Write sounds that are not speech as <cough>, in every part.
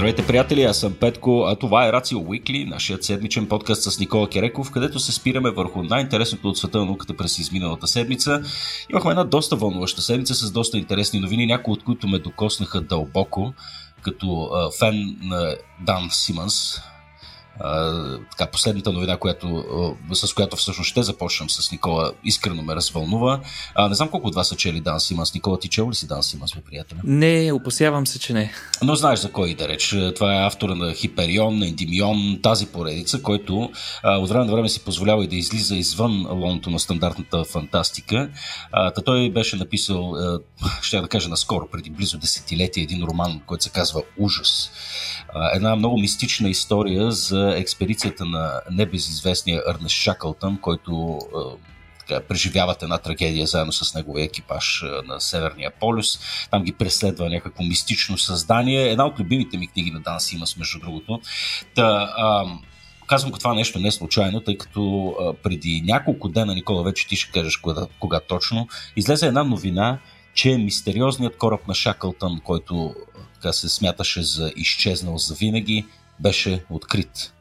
Здравейте, приятели, аз съм Петко, а това е Рацио Уикли, нашият седмичен подкаст с Никола Кереков, където се спираме върху най-интересното от света на науката през изминалата седмица. Имахме една доста вълнуваща седмица с доста интересни новини, някои от които ме докоснаха дълбоко, като фен на Дан Симънс, така, последната новина, която, с която всъщност ще започнем с Никола, искрено ме развълнува. А, не знам колко от вас са чели Дан Симас. Никола, ти чел ли си Дан Симас, бе, приятели? Не, опасявам се, че не. Но знаеш за кой да реч. Това е автора на Хиперион, на Ендимион, тази поредица, който а, от време на време си позволява и да излиза извън лоното на стандартната фантастика. А, та той беше написал, а, ще да кажа наскоро, преди близо десетилетие, един роман, който се казва Ужас. Една много мистична история за експедицията на небезизвестнияЪрнест Шакълтън, който преживяват една трагедия заедно с неговия екипаж на Северния полюс. Там ги преследва някакво мистично създание. Една от любимите ми книги на Дан Симас, между другото. Та, а, казвам това нещо не случайно, тъй като а, преди няколко дена, Никола, вече ти ще кажеш кога, кога точно, излезе една новина, че мистериозният кораб на Шакълтън, който така се смяташе за изчезнал за винаги, беше открит.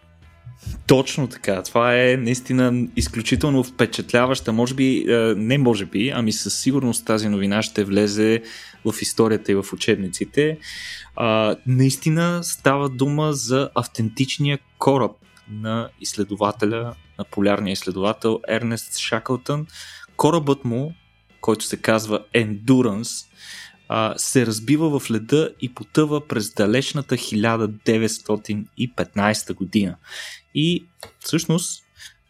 Точно така. Това е наистина изключително впечатляваща. Може би, е, не може би, ами със сигурност тази новина ще влезе в историята и в учебниците. А, наистина става дума за автентичния кораб на изследователя, на полярния изследовател Ернест Шаклтън. Корабът му, който се казва Endurance, се разбива в леда и потъва през далечната 1915 година. И всъщност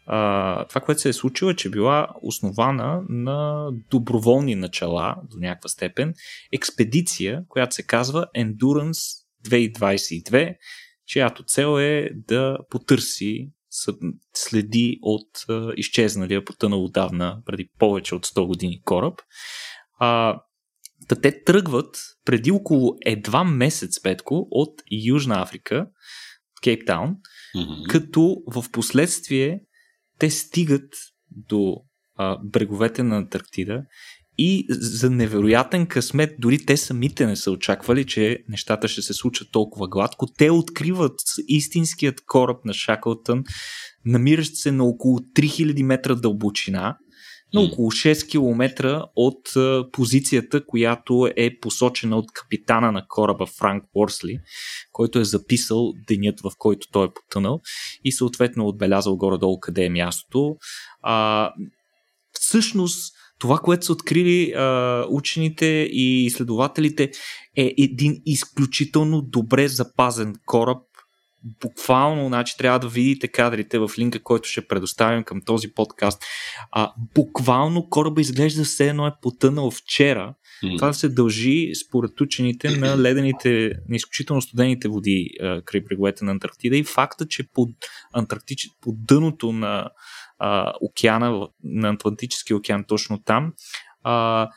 а, това, което се е случило е, че била основана на доброволни начала до някаква степен експедиция, която се казва Endurance 2022, чиято цел е да потърси следи от а, изчезналия, потънал отдавна, преди повече от 100 години кораб. А, Та те тръгват преди около едва месец, Петко, от Южна Африка, Кейптаун, mm-hmm. като в последствие те стигат до а, бреговете на Антарктида и за невероятен късмет, дори те самите не са очаквали, че нещата ще се случат толкова гладко. Те откриват истинският кораб на Шаклтън, намиращ се на около 3000 метра дълбочина на около 6 км от позицията, която е посочена от капитана на кораба Франк Уорсли, който е записал денят, в който той е потънал и съответно отбелязал горе-долу къде е мястото. А, всъщност, това, което са открили а, учените и изследователите е един изключително добре запазен кораб, буквално, значи трябва да видите кадрите в линка, който ще предоставим към този подкаст. А, буквално кораба изглежда все едно е потънал вчера. Mm. Това се дължи, според учените, на ледените, на изключително студените води а, край бреговете на Антарктида и факта, че под, Антарктич... под дъното на а, океана, на Атлантическия океан, точно там, а,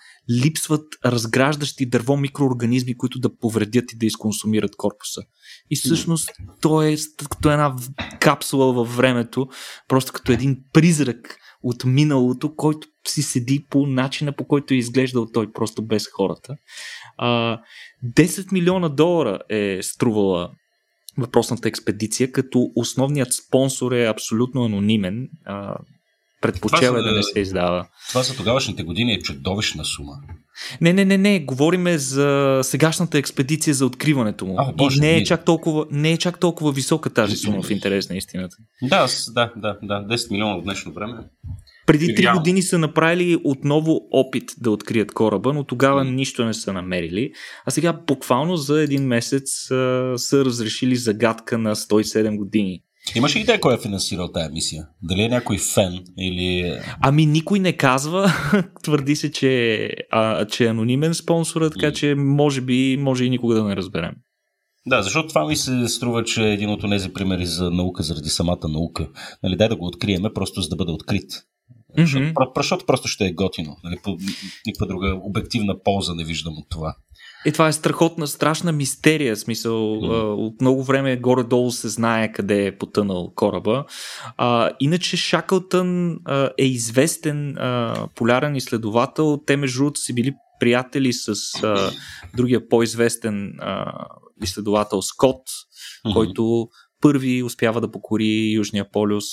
липсват разграждащи дърво микроорганизми, които да повредят и да изконсумират корпуса. И всъщност той е като една капсула във времето, просто като един призрак от миналото, който си седи по начина по който е изглеждал той, просто без хората. А, 10 милиона долара е струвала въпросната експедиция, като основният спонсор е абсолютно анонимен. А, предпочела да не се издава. Това за тогавашните години е чудовищна сума. Не, не, не, не. Говориме за сегашната експедиция за откриването му. А, боже, и не е, чак толкова, не е чак толкова висока тази сума в интерес на истината. Да, да, да, да. 10 милиона в днешно време. Преди 3 години са направили отново опит да открият кораба, но тогава mm. нищо не са намерили. А сега буквално за един месец а, са разрешили загадка на 107 години. Имаш ли идея кой е финансирал тази мисия? Дали е някой фен или... Ами никой не казва. <laughs> Твърди се, че, а, че е анонимен спонсор, така mm. че може би може и никога да не разберем. Да, защото това ми се струва, че е един от тези примери за наука заради самата наука. Нали, дай да го откриеме, просто за да бъде открит. Mm-hmm. Защото, защото просто ще е готино. Нали, по никаква друга обективна полза не виждам от това. И това е страхотна, страшна мистерия. Смисъл, mm. от много време горе-долу се знае къде е потънал кораба. А, иначе Шаклтън а, е известен а, полярен изследовател. Те, между другото, си били приятели с а, другия по-известен а, изследовател Скот, mm-hmm. който първи успява да покори Южния полюс.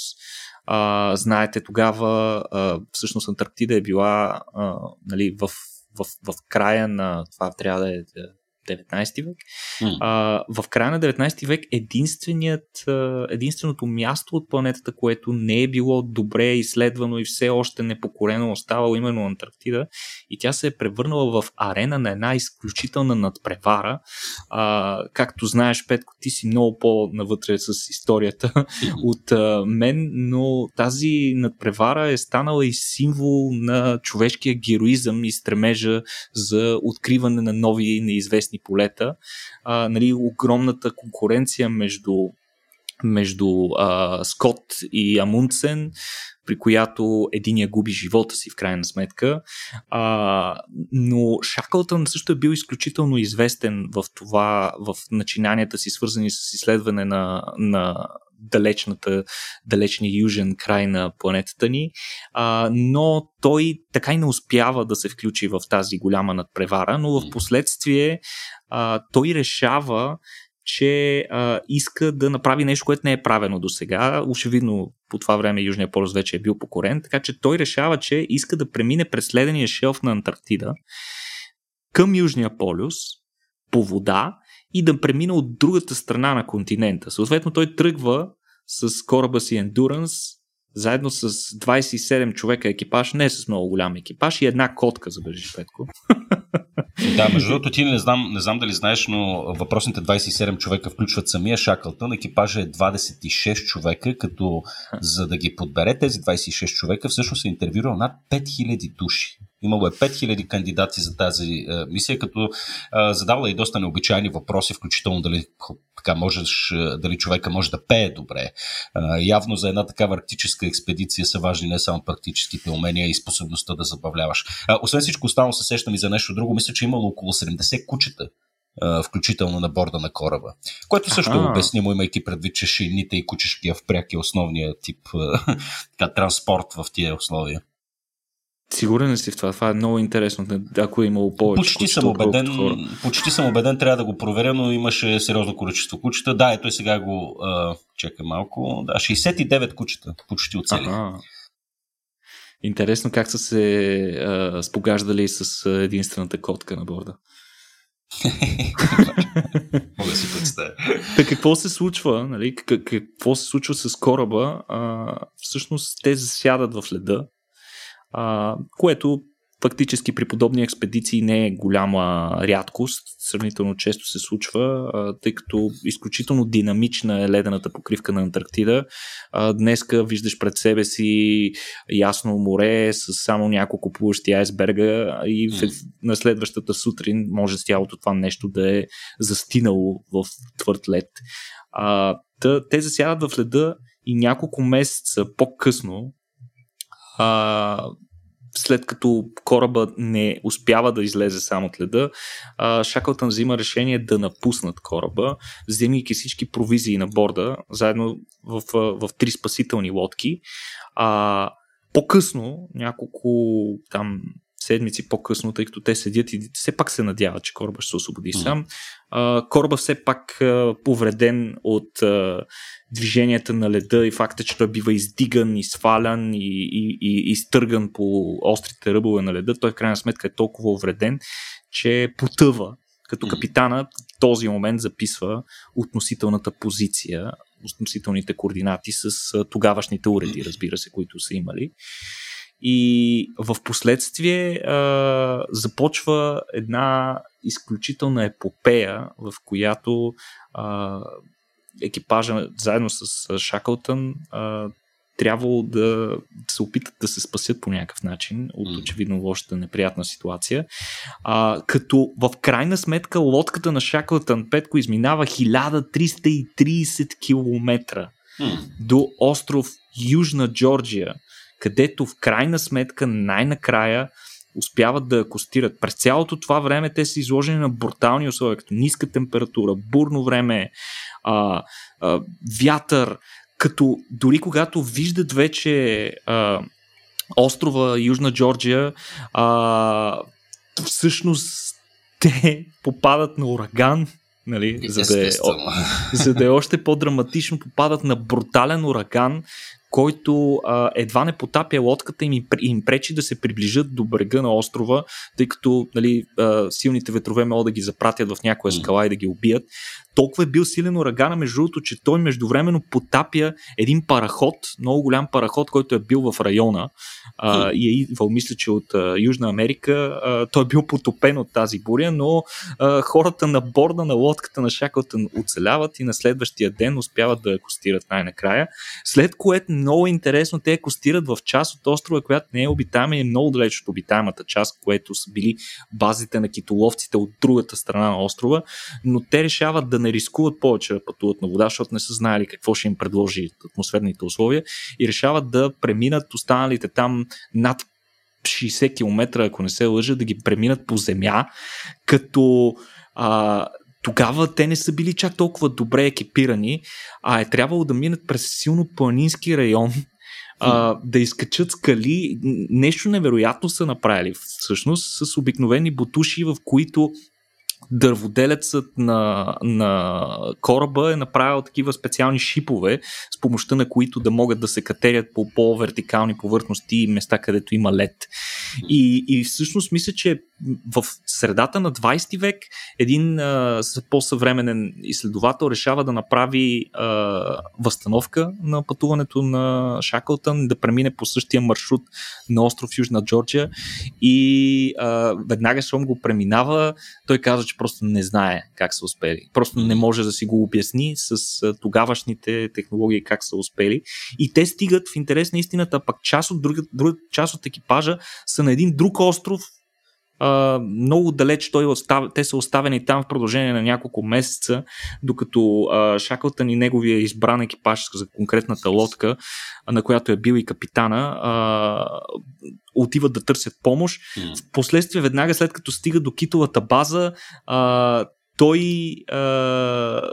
А, знаете, тогава а, всъщност Антарктида е била а, нали, в, в, в края на това трябва да е 19 век. Mm. А, в края на 19 век единственият, единственото място от планетата, което не е било добре изследвано и все още непокорено остава именно Антарктида и тя се е превърнала в арена на една изключителна надпревара. А, както знаеш, Петко, ти си много по-навътре с историята от а, мен, но тази надпревара е станала и символ на човешкия героизъм и стремежа за откриване на нови неизвестни полета. А, нали, огромната конкуренция между между а, Скот и Амундсен, при която единия губи живота си в крайна сметка. А, но Шаклтън също е бил изключително известен в това, в начинанията си, свързани с изследване на, на далечната, далечния южен край на планетата ни, а, но той така и не успява да се включи в тази голяма надпревара, но в последствие а, той решава, че а, иска да направи нещо, което не е правено до сега. Очевидно по това време Южния полюс вече е бил покорен, така че той решава, че иска да премине през следения шелф на Антарктида към Южния полюс по вода и да премина от другата страна на континента. Съответно, той тръгва с кораба си Endurance, заедно с 27 човека екипаж, не с много голям екипаж и една котка, забележи Петко. <laughs> Да, между другото ти не знам, не знам дали знаеш, но въпросните 27 човека включват самия Шаклтън. Екипажа е 26 човека, като за да ги подбере тези 26 човека, всъщност е интервюрал над 5000 души. Имало е 5000 кандидати за тази е, мисия, като е, задавала и доста необичайни въпроси, включително дали така можеш, дали човека може да пее добре. Е, явно за една такава арктическа експедиция са важни не само практическите умения и способността да забавляваш. Е, освен всичко останало се сещам и за нещо друго. Мисля, че имало около 70 кучета включително на борда на кораба. Което също е обяснимо, имайки предвид, че шините и кучешкия впряк е основния тип <laughs> така, транспорт в тия условия. Сигурен ли си в това? Това е много интересно, ако е имало повече. Почти съм убеден, почти съм убеден, трябва да го проверя, но имаше сериозно количество кучета. Да, ето и сега го а, чека малко. Да, 69 кучета, почти оцели. Ага. Интересно как са се а, спогаждали с единствената котка на борда. <laughs> Мога да си представя. Та какво се случва? Нали? Какво се случва с кораба? А, всъщност те засядат в леда а, което фактически при подобни експедиции не е голяма рядкост, сравнително често се случва, тъй като изключително динамична е ледената покривка на Антарктида. Днеска виждаш пред себе си ясно море с само няколко плуващи айсберга и в, на следващата сутрин може цялото това нещо да е застинало в твърд лед. А, те засядат в леда и няколко месеца по-късно а, след като кораба не успява да излезе само от леда, Шаклтън взима решение да напуснат кораба, вземайки всички провизии на борда, заедно в, в, в три спасителни лодки. А, по-късно, няколко там седмици по-късно, тъй като те седят и все пак се надяват, че кораба ще се освободи сам. А, кораба все пак а, повреден от а, движенията на леда и факта, че той бива издиган и свалян и, и, и изтърган по острите ръбове на леда, той в крайна сметка е толкова увреден, че потъва. Като капитана в този момент записва относителната позиция, относителните координати с тогавашните уреди, разбира се, които са имали. И в последствие а, започва една изключителна епопея, в която а, екипажа заедно с Шаклтън а, трябвало да се опитат да се спасят по някакъв начин от очевидно лошата неприятна ситуация. А, като в крайна сметка лодката на Шаклтън Петко изминава 1330 км до остров Южна Джорджия където в крайна сметка най-накрая успяват да акостират. През цялото това време те са изложени на брутални условия, като ниска температура, бурно време, а, а, вятър, като дори когато виждат вече а, острова Южна Джорджия, а, всъщност те <laughs> попадат на ураган, нали, за, да е, за да е още по-драматично, попадат на брутален ураган, който а, едва не потапя лодката и им, им пречи да се приближат до брега на острова, тъй като нали, а, силните ветрове могат да ги запратят в някоя скала и да ги убият толкова е бил силен урагана, между другото, че той междувременно потапя един параход, много голям параход, който е бил в района а, и е идвал, мисля, че от а, Южна Америка. А, той е бил потопен от тази буря, но а, хората на борда на лодката на Шаклтън оцеляват и на следващия ден успяват да акостират най-накрая. След което много интересно, те акостират в част от острова, която не е обитаема и е много далеч от обитаемата част, което са били базите на китоловците от другата страна на острова, но те решават да не рискуват повече да пътуват на вода, защото не са знаели какво ще им предложи атмосферните условия и решават да преминат останалите там над 60 км, ако не се лъжа, да ги преминат по земя, като а, тогава те не са били чак толкова добре екипирани, а е трябвало да минат през силно планински район, а, да изкачат скали. Нещо невероятно са направили всъщност с обикновени бутуши, в които дърводелецът на, на кораба е направил такива специални шипове, с помощта на които да могат да се катерят по по-вертикални повърхности и места, където има лед. И, и всъщност мисля, че в средата на 20 век един а, по-съвременен изследовател решава да направи а, възстановка на пътуването на Шаклтън, да премине по същия маршрут на остров Южна Джорджия и а, веднага, щом го преминава, той казва, че просто не знае как са успели. Просто не може да си го обясни с тогавашните технологии как са успели. И те стигат в интерес на истината, пък част от, друга, друга част от екипажа са на един друг остров, Много далеч той остав... те са оставени там в продължение на няколко месеца, докато uh, Шаклтън и неговия избран екипаж за конкретната лодка, на която е бил и капитана, uh, отиват да търсят помощ. Mm. Впоследствие, веднага след като стига до китовата база, uh, той uh,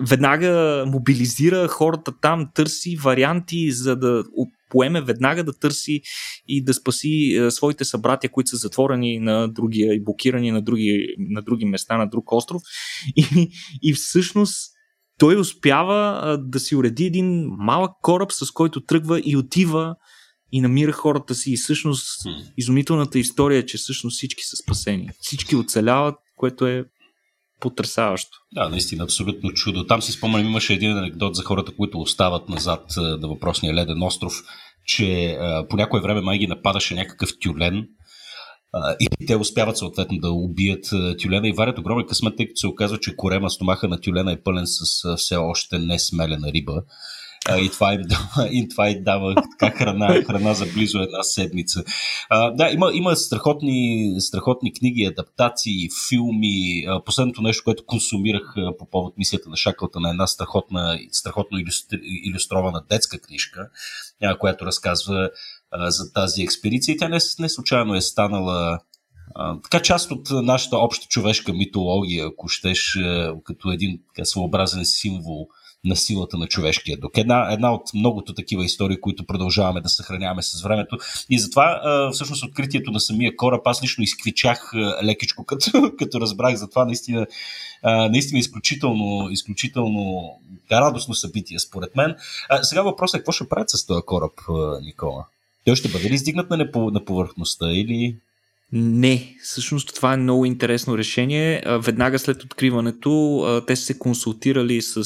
веднага мобилизира хората там, търси варианти, за да поеме веднага да търси и да спаси е, своите събратя, които са затворени на другия и блокирани на други, на други места, на друг остров. <laughs> И, и всъщност той успява е, да си уреди един малък кораб, с който тръгва и отива и намира хората си. И всъщност изумителната история е, че всъщност всички са спасени. Всички оцеляват, което е потрясаващо. Да, наистина, абсолютно чудо. Там си спомням, имаше един анекдот за хората, които остават назад на въпросния леден остров, че а, по някое време май ги нападаше някакъв тюлен, и те успяват съответно да убият тюлена и варят огромен късмет, тъй като се оказва, че корема стомаха на тюлена е пълен с все още не смелена риба а, и, това им и това им дава така храна, храна за близо една седмица. А, да, има, има страхотни, страхотни книги, адаптации, филми. А, последното нещо, което консумирах а, по повод мисията на Шаклата на една страхотна, страхотно иллюстри, иллюстрована детска книжка, а, която разказва а, за тази експедиция. И тя не, не случайно е станала така част от нашата обща човешка митология, ако щеш, като един така, своеобразен символ на силата на човешкия дух. Една, една от многото такива истории, които продължаваме да съхраняваме с времето. И затова всъщност откритието на самия кораб, аз лично изквичах лекичко, като, <laughs> като разбрах за това наистина, наистина изключително, изключително радостно събитие, според мен. Сега въпросът е какво ще правят с този кораб, Никола? Той ще бъде ли издигнат на повърхността или... Не, всъщност това е много интересно решение. Веднага след откриването те са се консултирали с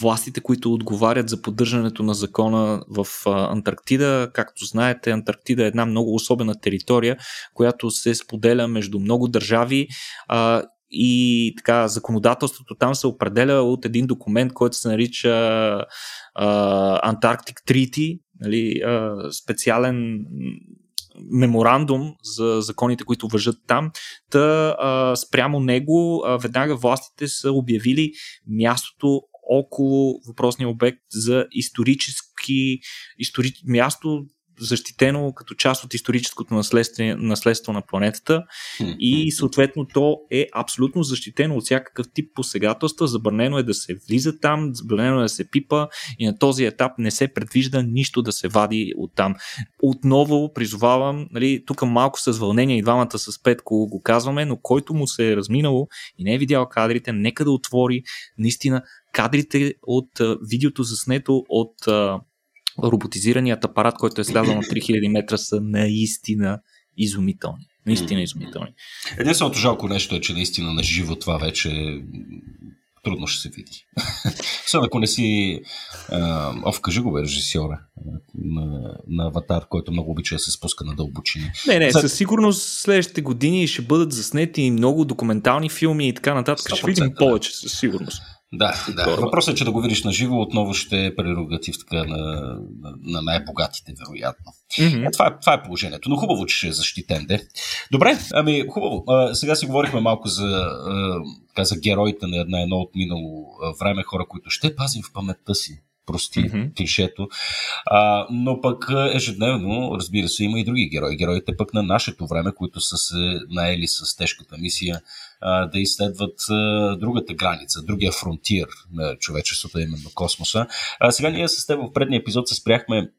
властите, които отговарят за поддържането на закона в Антарктида. Както знаете, Антарктида е една много особена територия, която се споделя между много държави и така законодателството там се определя от един документ, който се нарича Антарктик Трити, нали, специален меморандум за законите, които въжат там. Та а, спрямо него а, веднага властите са обявили мястото около въпросния обект за исторически истори... място защитено като част от историческото наследство, наследство на планетата и съответно то е абсолютно защитено от всякакъв тип посегателства. Забранено е да се влиза там, забранено е да се пипа и на този етап не се предвижда нищо да се вади от там. Отново призовавам, нали, тук малко с вълнение и двамата с Петко го казваме, но който му се е разминало и не е видял кадрите, нека да отвори наистина кадрите от а, видеото заснето от а, роботизираният апарат, който е слязал на 3000 метра, са наистина изумителни. Наистина изумителни. Единственото жалко нещо е, че наистина на живо това вече трудно ще се види. <laughs> Само ако не си... А, оф, кажи го бе, режисьора на, на Аватар, който много обича да се спуска на дълбочини. Не, не, със сигурност следващите години ще бъдат заснети много документални филми и така нататък. Ще видим повече, със сигурност. Да, да. Въпросът е, че да го видиш на живо отново ще е прерогатив така на, на, на най-богатите, вероятно. Mm-hmm. Е, това, е, това е положението. Но хубаво, че ще е защитен, де. Добре, ами хубаво. А, сега си говорихме малко за, а, за героите на, на едно от минало време, хора, които ще пазим в паметта си прости mm-hmm. клишето. А, но пък ежедневно, разбира се, има и други герои. Героите пък на нашето време, които са се наели с тежката мисия а, да изследват а, другата граница, другия фронтир на човечеството, именно космоса. А, сега ние с теб в предния епизод се спряхме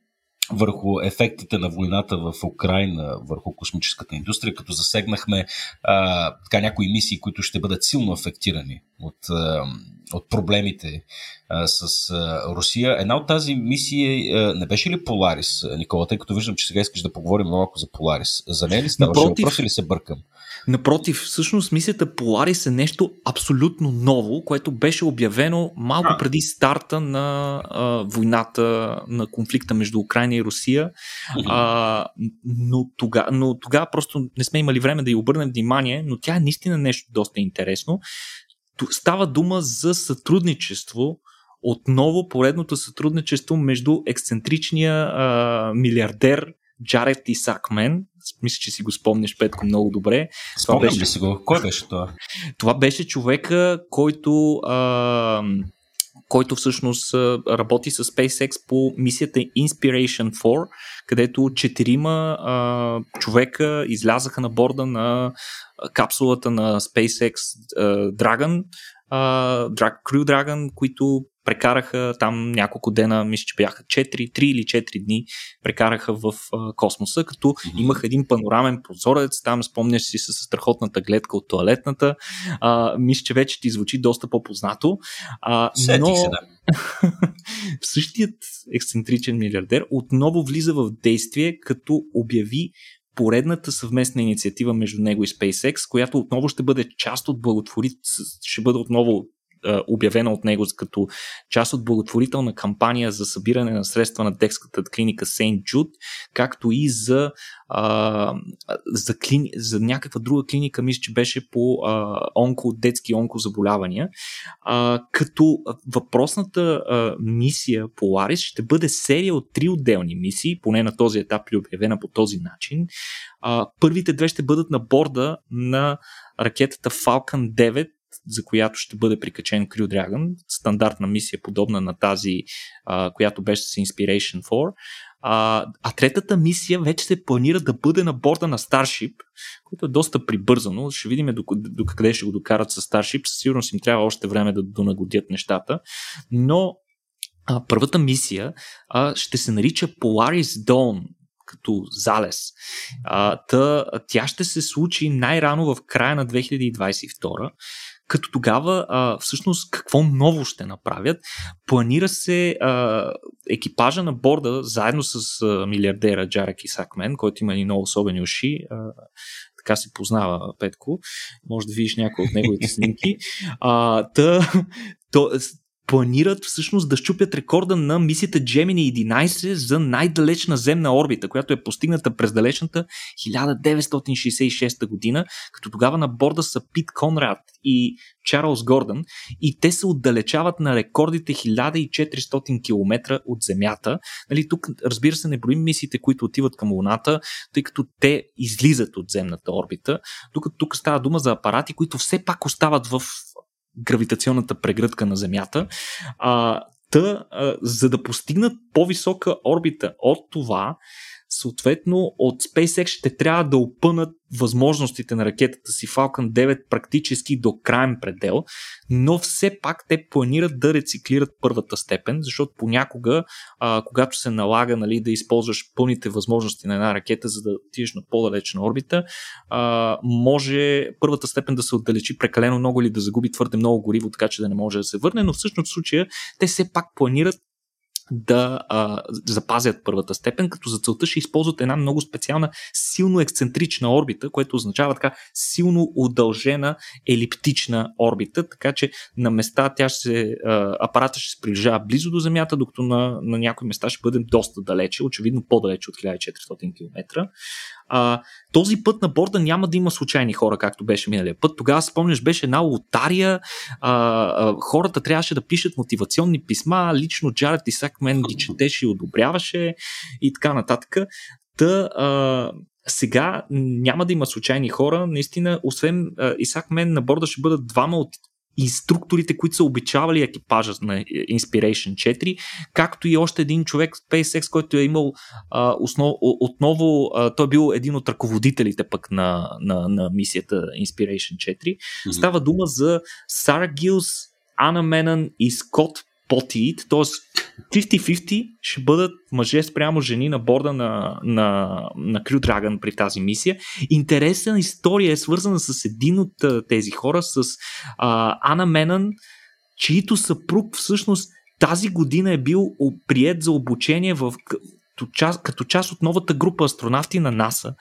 върху ефектите на войната в Украина, върху космическата индустрия, като засегнахме а, така някои мисии, които ще бъдат силно афектирани от, а, от проблемите а, с а, Русия. Една от тази мисии а, не беше ли Поларис, Никола, тъй като виждам, че сега искаш да поговорим малко за Поларис. За нея ли ставаше въпрос или се бъркам? Напротив, всъщност мисията Polaris е нещо абсолютно ново, което беше обявено малко преди старта на а, войната, на конфликта между Украина и Русия. А, но, тогава, но тогава просто не сме имали време да й обърнем внимание, но тя е наистина нещо доста интересно. Става дума за сътрудничество отново поредното сътрудничество между ексцентричния а, милиардер Джаред Исакмен. Мисля, че си го спомняш, Петко, много добре. Спомням това беше... ли си го? Кой беше това? Това беше човека, който а, който всъщност работи с SpaceX по мисията Inspiration 4, където четирима а, човека излязаха на борда на капсулата на SpaceX а, Dragon, а, Crew Dragon, които прекараха там няколко дена, мисля, че бяха 4, 3 или 4 дни, прекараха в а, космоса, като mm-hmm. имах един панорамен прозорец, там спомняш си с страхотната гледка от туалетната. А, мисля, че вече ти звучи доста по-познато. А, но... Се, да. <laughs> Същият ексцентричен милиардер отново влиза в действие, като обяви поредната съвместна инициатива между него и SpaceX, която отново ще бъде част от благотворит, ще бъде отново обявена от него като част от благотворителна кампания за събиране на средства на детската клиника Сейнт Джуд, както и за, а, за, клини, за някаква друга клиника, мисля, че беше по а, онко, детски онкозаболявания. А, като въпросната а, мисия Polaris ще бъде серия от три отделни мисии, поне на този етап е обявена по този начин. А, първите две ще бъдат на борда на ракетата Falcon 9 за която ще бъде прикачен Crew Dragon, стандартна мисия, подобна на тази, а, която беше с Inspiration 4. А, а третата мисия вече се планира да бъде на борда на Starship, което е доста прибързано. Ще видим до, къде ще го докарат с Starship. Със сигурност им трябва още време да донагодят нещата. Но а, първата мисия а, ще се нарича Polaris Dawn, като залез. А, та, тя ще се случи най-рано в края на 2022 като тогава а, всъщност какво ново ще направят? Планира се а, екипажа на борда, заедно с а, милиардера Джарек Исакмен, който има и много особени уши, а, така се познава Петко, може да видиш някои от неговите снимки. <laughs> А, та, то, планират всъщност да щупят рекорда на мисията Gemini 11 за най-далечна земна орбита, която е постигната през далечната 1966 година, като тогава на борда са Пит Конрад и Чарлз Гордън и те се отдалечават на рекордите 1400 км от Земята. Нали, тук, разбира се, не броим мисиите, които отиват към Луната, тъй като те излизат от земната орбита, докато тук става дума за апарати, които все пак остават в гравитационната прегръдка на Земята. А, та, а, за да постигнат по-висока орбита от това, съответно от SpaceX ще трябва да опънат възможностите на ракетата си Falcon 9 практически до крайен предел, но все пак те планират да рециклират първата степен, защото понякога, а, когато се налага нали, да използваш пълните възможности на една ракета, за да отидеш на по-далечна орбита, а, може първата степен да се отдалечи прекалено много или да загуби твърде много гориво, така че да не може да се върне, но всъщност в случая те все пак планират да а, запазят първата степен, като за целта ще използват една много специална, силно ексцентрична орбита, което означава така силно удължена елиптична орбита, така че на места тя ще се, а, апарата ще се приближава близо до Земята, докато на, на някои места ще бъдем доста далече, очевидно по-далече от 1400 км. А, този път на борда няма да има случайни хора, както беше миналия път. Тогава, спомняш, беше една лотария. А, а, хората трябваше да пишат мотивационни писма. Лично Джаред Исак мен ги четеше и одобряваше и така нататък. Та, а, сега няма да има случайни хора. Наистина, освен Исак Мен на борда ще бъдат двама от инструкторите, които са обичавали екипажа на Inspiration 4, както и още един човек в SpaceX, който е имал а, основ, отново, а, той е бил един от ръководителите пък на, на, на мисията Inspiration 4. Mm-hmm. Става дума за Сара Гилс, Ана Менън и Скот Потиит, т.е. 50-50 ще бъдат мъже спрямо жени на борда на, на, на Crew Dragon при тази мисия. Интересна история е свързана с един от тези хора, с а, Ана Менън, чието съпруг всъщност тази година е бил прият за обучение в част, като част от новата група астронавти на НАСА.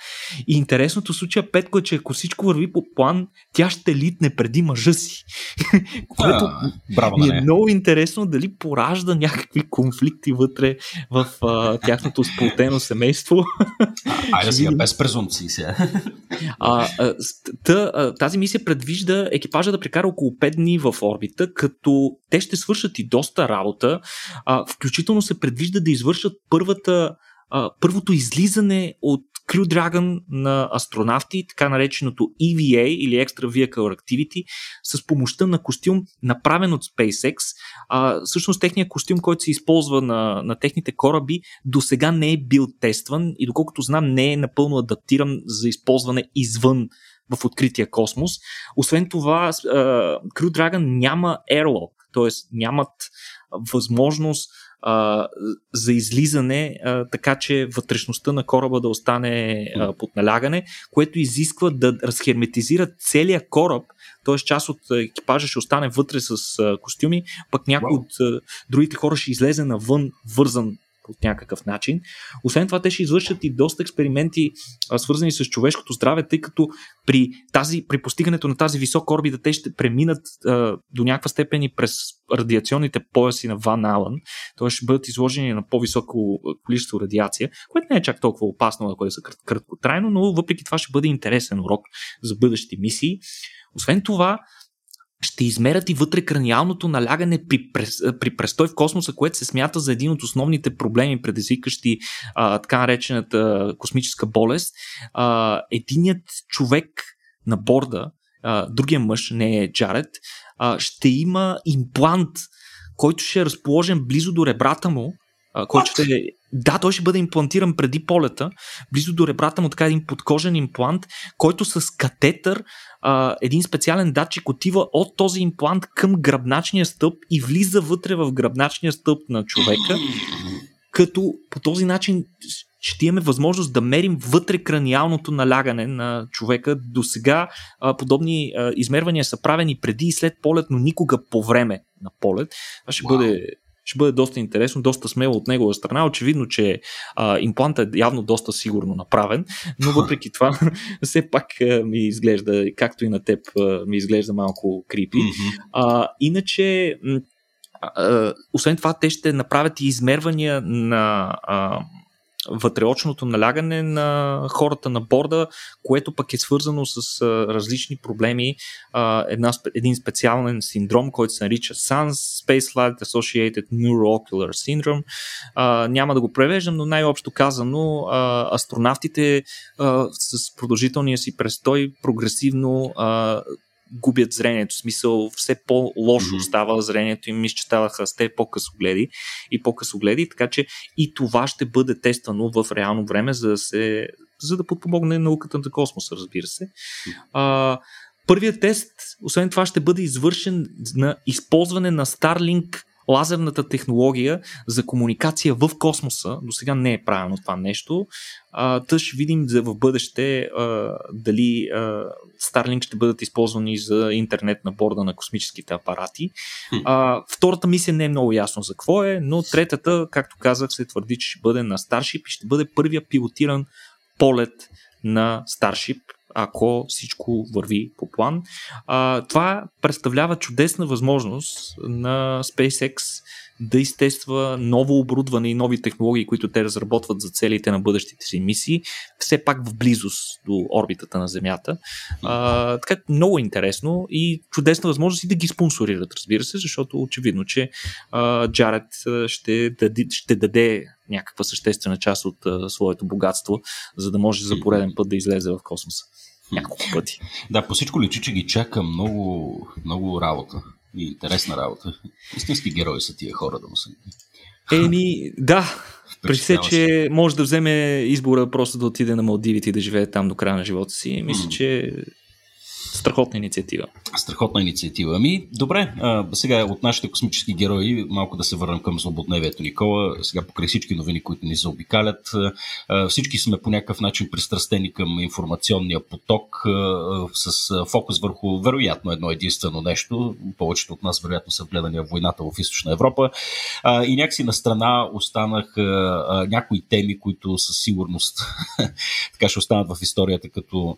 И интересното случая, Петко е, че ако всичко върви по план, тя ще литне преди мъжа си. <laughs> Което а, браво е много интересно дали поражда някакви конфликти вътре в а, тяхното сплотено семейство. <laughs> Айде сега, без презумпции сега. <laughs> А, а, тъ, а, тази мисия предвижда екипажа да прекара около 5 дни в орбита, като те ще свършат и доста работа. А, включително се предвижда да извършат първата първото излизане от Crew Dragon на астронавти, така нареченото EVA или Extra Vehicle Activity, с помощта на костюм, направен от SpaceX. А, всъщност техният костюм, който се използва на, на техните кораби, до сега не е бил тестван и доколкото знам не е напълно адаптиран за използване извън в открития космос. Освен това, Crew Dragon няма airlock, т.е. нямат възможност а, за излизане, а, така че вътрешността на кораба да остане а, под налягане, което изисква да разхерметизират целият кораб, т.е. част от екипажа ще остане вътре с а, костюми, пък някой wow. от а, другите хора ще излезе навън вързан по някакъв начин. Освен това, те ще извършат и доста експерименти, а, свързани с човешкото здраве, тъй като при, тази, при постигането на тази висока орбита те ще преминат а, до някаква степен и през радиационните пояси на Ван Алън, т.е. ще бъдат изложени на по-високо количество радиация, което не е чак толкова опасно, ако е са краткотрайно, но въпреки това ще бъде интересен урок за бъдещи мисии. Освен това, ще измерят и вътре краниалното налягане при, прес, при престой в космоса, което се смята за един от основните проблеми, предизвикащи а, така наречената космическа болест. А, единият човек на борда, а, другия мъж, не е Джаред, а, ще има имплант, който ще е разположен близо до ребрата му, а, който ще е да, той ще бъде имплантиран преди полета, близо до ребрата му така един подкожен имплант, който с катетър, а, един специален датчик отива от този имплант към гръбначния стълб и влиза вътре в гръбначния стълб на човека, като по този начин ще имаме възможност да мерим вътре краниалното налягане на човека. До сега подобни а, измервания са правени преди и след полет, но никога по време на полет. Това ще wow. бъде ще бъде доста интересно, доста смело от негова страна. Очевидно, че а, имплантът е явно доста сигурно направен, но <laughs> въпреки това <laughs> все пак а, ми изглежда, както и на теб, а, ми изглежда малко крипи. Mm-hmm. А, иначе, а, освен това, те ще направят и измервания на а, вътреочното налягане на хората на борда, което пък е свързано с различни проблеми. Една, един специален синдром, който се нарича SANS, Space-Light Associated Neuroocular Syndrome. Няма да го превеждам, но най-общо казано, астронавтите с продължителния си престой прогресивно губят зрението. В смисъл, все по-лошо mm-hmm. става зрението им, мисля, че ставаха с те по-късогледи и по-късогледи, така че и това ще бъде тествано в реално време, за да се за да подпомогне науката на космоса, разбира се. А, първият тест, освен това, ще бъде извършен на използване на Starlink лазерната технология за комуникация в космоса. До сега не е правилно това нещо. Тъж ще видим в бъдеще а, дали а, Starlink ще бъдат използвани за интернет на борда на космическите апарати. А, втората мисия не е много ясно за какво е, но третата, както казах, се твърди, че ще бъде на Starship и ще бъде първия пилотиран полет на Starship ако всичко върви по план. А, това представлява чудесна възможност на SpaceX да изтества ново оборудване и нови технологии, които те разработват за целите на бъдещите си мисии, все пак в близост до орбитата на Земята. А, така много интересно и чудесна възможност и да ги спонсорират, разбира се, защото очевидно, че а, Джаред ще даде, ще даде някаква съществена част от а, своето богатство, за да може за пореден път да излезе в космоса няколко пъти. Да, по всичко личи, че ги чака много, много работа и интересна работа. Истински герои са тия хора да му са. Еми, да. При се, че може да вземе избора просто да отиде на Малдивите и да живее там до края на живота си. Мисля, че Страхотна инициатива. Страхотна инициатива. Ами, добре, а, сега от нашите космически герои малко да се върнем към злободневието, Никола. Сега покрай всички новини, които ни заобикалят, а, всички сме по някакъв начин пристрастени към информационния поток а, с фокус върху вероятно едно единствено нещо. Повечето от нас вероятно са гледани войната в Източна Европа. А, и някакси на страна останах а, някои теми, които със сигурност <laughs> така ще останат в историята като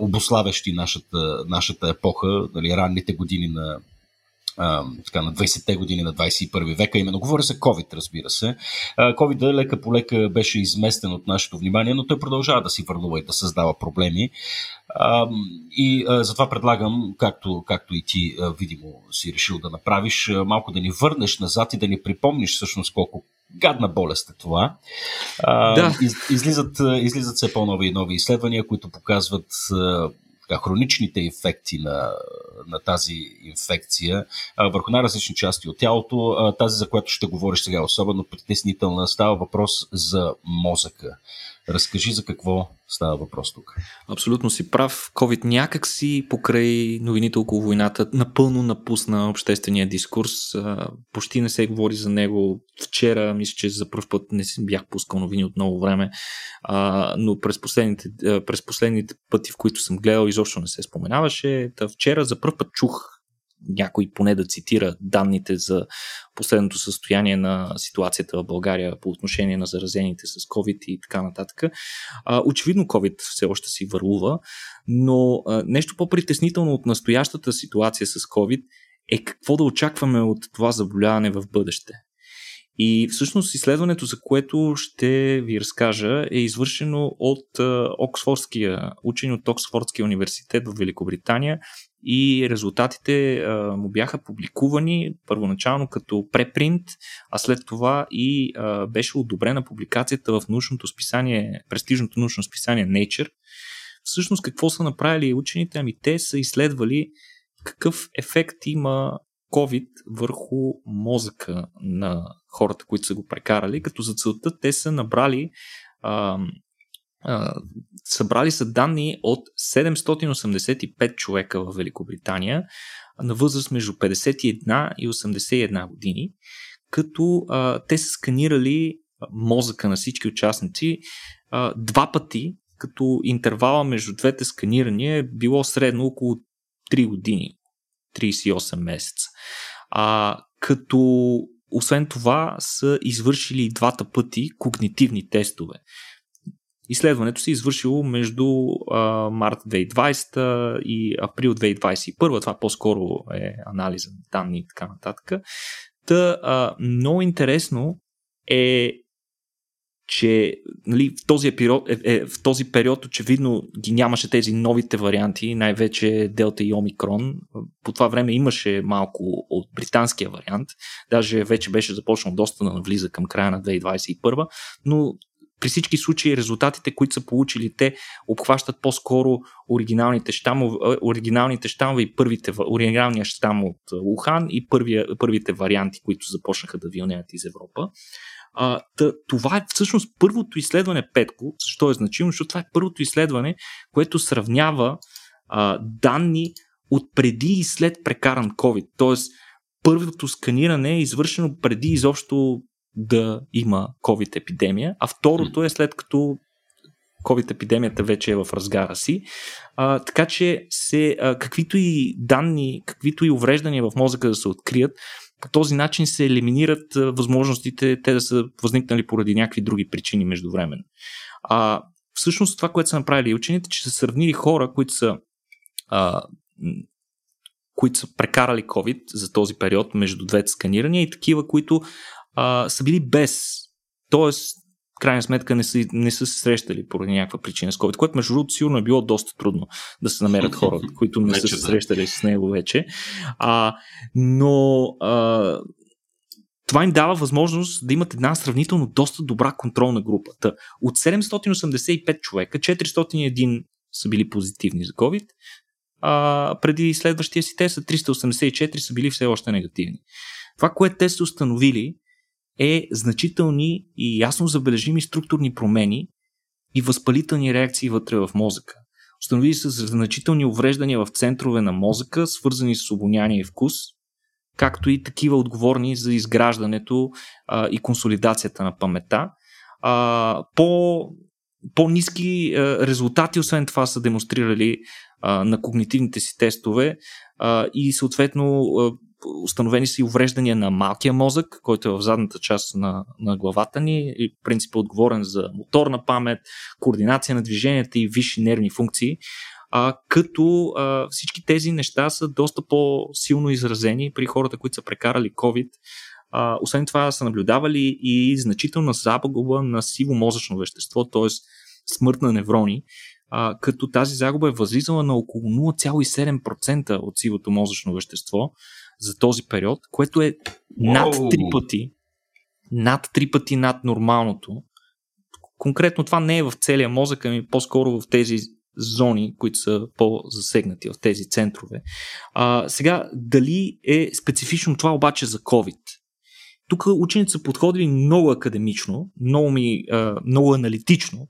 обославящи нашата, нашата епоха, нали, ранните години на, а, така, на 20-те години на 21 века. Именно говоря за COVID, разбира се. COVID лека по лека беше изместен от нашето внимание, но той продължава да си върнува и да създава проблеми. А, и а, затова предлагам, както, както и ти а, видимо си решил да направиш, а, малко да ни върнеш назад и да ни припомниш всъщност колко гадна болест е това. А, да. из, излизат, излизат все по-нови и нови изследвания, които показват така, хроничните ефекти на, на тази инфекция а, върху най-различни части от тялото. А, тази, за която ще говориш сега, особено притеснителна, става въпрос за мозъка. Разкажи за какво става въпрос тук. Абсолютно си прав. COVID някак си покрай новините около войната напълно напусна обществения дискурс. Почти не се говори за него. Вчера, мисля, че за първ път не си бях пускал новини от много време, но през последните, през последните пъти, в които съм гледал, изобщо не се споменаваше. Та вчера за първ път чух някой поне да цитира данните за последното състояние на ситуацията в България по отношение на заразените с COVID и така нататък. очевидно COVID все още си върлува, но нещо по-притеснително от настоящата ситуация с COVID е какво да очакваме от това заболяване в бъдеще. И всъщност изследването, за което ще ви разкажа, е извършено от Оксфордския, учени от Оксфордския университет в Великобритания и резултатите а, му бяха публикувани първоначално като препринт, а след това и а, беше одобрена публикацията в научното списание, престижното научно списание Nature. Всъщност какво са направили учените? Ами те са изследвали какъв ефект има COVID върху мозъка на хората, които са го прекарали, като за целта те са набрали събрали са данни от 785 човека в Великобритания на възраст между 51 и 81 години, като а, те са сканирали мозъка на всички участници а, два пъти, като интервала между двете сканирания е било средно около 3 години, 38 месеца. А, като освен това са извършили двата пъти когнитивни тестове. Изследването се е извършило между а, март 2020 и април 2021. Това по-скоро е анализа на данни и така нататък. Та, а, много интересно е че нали, в, този период, е, е, в този период очевидно ги нямаше тези новите варианти, най-вече Делта и Омикрон. По това време имаше малко от британския вариант, даже вече беше започнал доста да навлиза към края на 2021, но при всички случаи резултатите, които са получили те, обхващат по-скоро оригиналните щамове, оригиналните щамове и първите, оригиналния щам от Ухан и първия, първите варианти, които започнаха да вилнеят из Европа. А, тъ, това е всъщност първото изследване, Петко. Защо е значимо? Защото това е първото изследване, което сравнява а, данни от преди и след прекаран COVID. Тоест, първото сканиране е извършено преди изобщо да има COVID-епидемия, а второто е след като COVID-епидемията вече е в разгара си. А, така че се, а, каквито и данни, каквито и увреждания в мозъка да се открият, по този начин се елиминират а, възможностите те да са възникнали поради някакви други причини междувременно. А, всъщност това, което са направили учените, че са сравнили хора, които са а, които са прекарали COVID за този период между двете сканирания и такива, които а, са били без. Тоест, в крайна сметка не са, не са се срещали поради някаква причина с COVID, което между другото сигурно е било доста трудно да се намерят <laughs> хора, които не са се срещали с него вече. А, но а, това им дава възможност да имат една сравнително доста добра контролна група. Та, от 785 човека, 401 са били позитивни за COVID, а, преди следващия си тест 384 са били все още негативни. Това, което те са установили е значителни и ясно забележими структурни промени и възпалителни реакции вътре в мозъка. Установили са значителни увреждания в центрове на мозъка, свързани с обоняние и вкус, както и такива отговорни за изграждането а, и консолидацията на памета. А, по, по-низки а, резултати, освен това, са демонстрирали а, на когнитивните си тестове а, и съответно а, установени са и увреждания на малкия мозък, който е в задната част на, на главата ни и принцип е отговорен за моторна памет, координация на движенията и висши нервни функции. А, като а, всички тези неща са доста по-силно изразени при хората, които са прекарали COVID. А, освен това са наблюдавали и значителна загуба на сиво мозъчно вещество, т.е. смърт на неврони, а, като тази загуба е възлизала на около 0,7% от сивото мозъчно вещество за този период, което е над три пъти, над три пъти над нормалното. Конкретно това не е в целия мозък, ами по-скоро в тези зони, които са по-засегнати в тези центрове. А, сега, дали е специфично това обаче за COVID? Тук учените са подходили много академично, много, ми, а, много аналитично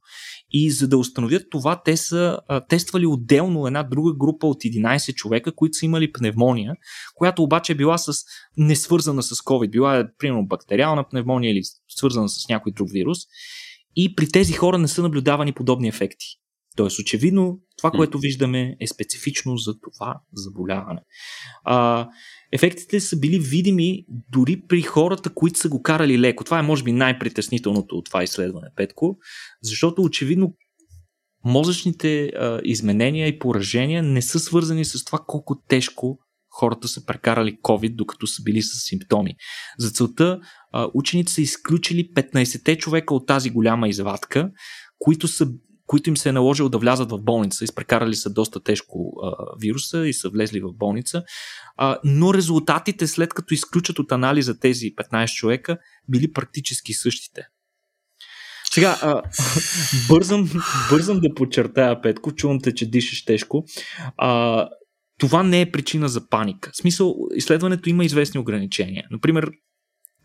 и за да установят това, те са а, тествали отделно една друга група от 11 човека, които са имали пневмония, която обаче е била с, не свързана с COVID, била е примерно бактериална пневмония или свързана с някой друг вирус. И при тези хора не са наблюдавани подобни ефекти. Тоест, очевидно, това, което виждаме, е специфично за това заболяване. А, ефектите са били видими дори при хората, които са го карали леко. Това е, може би, най-притеснителното от това изследване, Петко, защото очевидно мозъчните а, изменения и поражения не са свързани с това колко тежко хората са прекарали COVID, докато са били с симптоми. За целта а, учените са изключили 15-те човека от тази голяма извадка, които са които им се е наложило да влязат в болница. Изпрекарали са доста тежко а, вируса и са влезли в болница. А, но резултатите, след като изключат от анализа тези 15 човека, били практически същите. Сега, а, <laughs> бързам, бързам да подчертая, Петко, чувам те, че дишаш тежко. А, това не е причина за паника. В смисъл, изследването има известни ограничения. Например,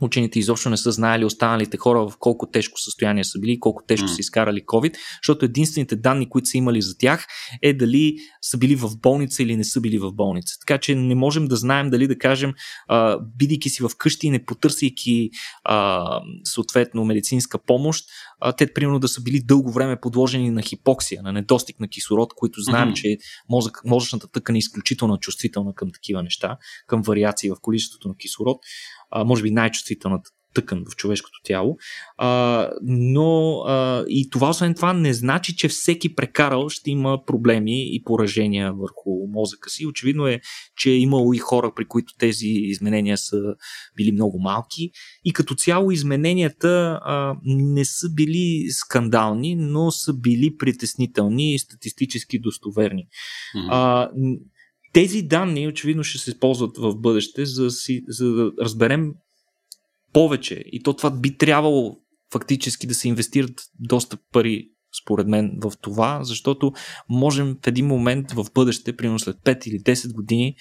Учените изобщо не са знаели останалите хора в колко тежко състояние са били, колко тежко mm. са изкарали COVID, защото единствените данни, които са имали за тях, е дали са били в болница или не са били в болница. Така че не можем да знаем дали да кажем, а, бидейки си в къщи и не потърсейки а, съответно медицинска помощ, а, те примерно да са били дълго време подложени на хипоксия, на недостиг на кислород, които знаем, mm-hmm. че мозък, мозъчната тъкан е изключително чувствителна към такива неща, към вариации в количеството на кислород а, може би най-чувствителната тъкан в човешкото тяло. А, но а, и това, освен това, не значи, че всеки прекарал ще има проблеми и поражения върху мозъка си. Очевидно е, че е имало и хора, при които тези изменения са били много малки. И като цяло измененията а, не са били скандални, но са били притеснителни и статистически достоверни. Mm-hmm. А, тези данни очевидно ще се използват в бъдеще, за, си, за да разберем повече. И то това би трябвало фактически да се инвестират доста пари според мен, в това, защото можем в един момент в бъдеще, примерно след 5 или 10 години,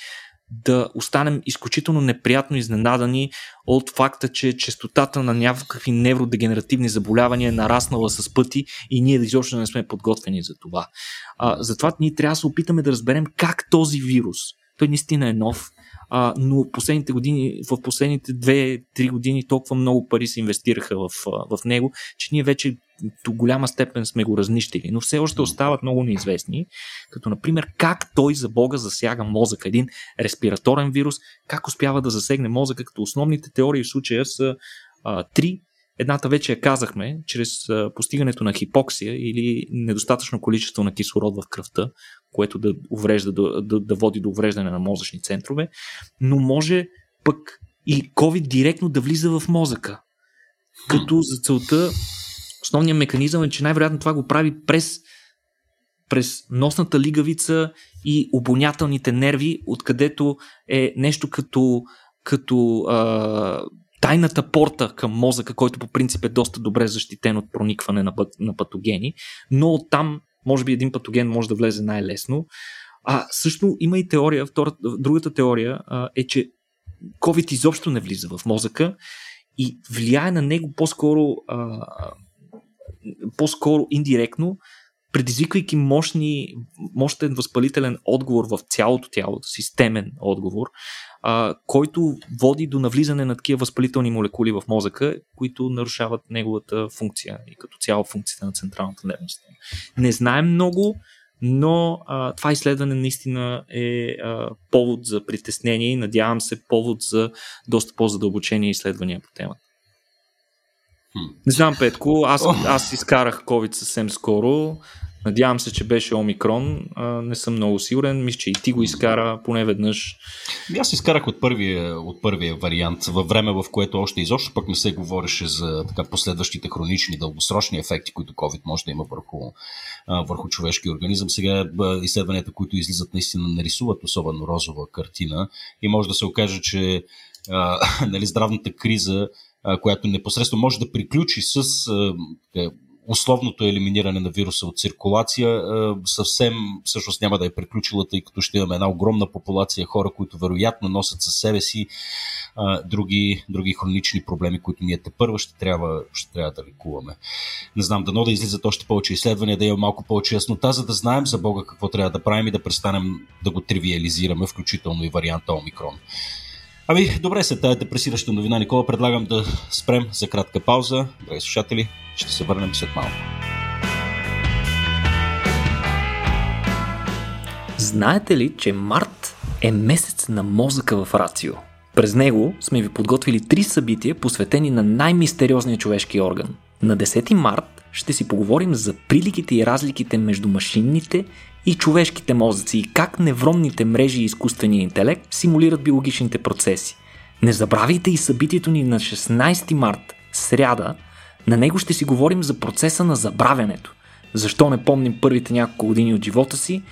да останем изключително неприятно изненадани от факта, че частотата на някакви невродегенеративни заболявания е нараснала с пъти и ние изобщо не сме подготвени за това. А, затова ние трябва да се опитаме да разберем как този вирус, той наистина е нов, а, но последните години, в последните 2-3 години толкова много пари се инвестираха в, в него, че ние вече до голяма степен сме го разнищили, но все още остават много неизвестни, като например как той за Бога засяга мозъка, един респираторен вирус, как успява да засегне мозъка, като основните теории в случая са а, три. Едната вече я казахме, чрез постигането на хипоксия или недостатъчно количество на кислород в кръвта, което да, уврежда, да, да, да води до увреждане на мозъчни центрове, но може пък и COVID директно да влиза в мозъка. Като за целта основният механизъм е, че най-вероятно това го прави през, през носната лигавица и обонятелните нерви, откъдето е нещо като, като а, тайната порта към мозъка, който по принцип е доста добре защитен от проникване на, на патогени, но оттам може би един патоген може да влезе най-лесно. А също има и теория, втората, другата теория а, е, че COVID изобщо не влиза в мозъка и влияе на него по-скоро а, по-скоро индиректно, предизвиквайки мощни, мощен възпалителен отговор в цялото тяло, системен отговор, а, който води до навлизане на такива възпалителни молекули в мозъка, които нарушават неговата функция и като цяло функцията на централната нервна система. Не знаем много, но а, това изследване наистина е а, повод за притеснение и надявам се повод за доста по-задълбочени изследвания по темата. Не знам, Петко, аз, аз изкарах COVID съвсем скоро. Надявам се, че беше Омикрон. А, не съм много сигурен. Мисля, че и ти го изкара поне веднъж. Аз изкарах от първия, от първия вариант, във време в което още изобщо пък не се говореше за така, последващите хронични, дългосрочни ефекти, които COVID може да има върху, върху човешки организъм. Сега изследванията, които излизат, наистина не рисуват особено розова картина и може да се окаже, че а, <laughs> нали, здравната криза която непосредствено може да приключи с условното елиминиране на вируса от циркулация, съвсем всъщност няма да е приключила, тъй като ще имаме една огромна популация хора, които вероятно носят със себе си други, други хронични проблеми, които ние те първа ще трябва, ще трябва да лекуваме. Не знам, дано да излизат още повече изследвания, да има малко повече яснота, за да знаем за Бога какво трябва да правим и да престанем да го тривиализираме, включително и варианта Омикрон. Ами, добре, след тази депресираща новина, Никола, предлагам да спрем за кратка пауза. Драги слушатели, ще се върнем след малко. Знаете ли, че март е месец на мозъка в Рацио? През него сме ви подготвили три събития, посветени на най-мистериозния човешки орган. На 10 март ще си поговорим за приликите и разликите между машинните и човешките мозъци и как невронните мрежи и изкуствения интелект симулират биологичните процеси. Не забравяйте и събитието ни на 16 март, сряда. На него ще си говорим за процеса на забравянето. Защо не помним първите няколко години от живота си,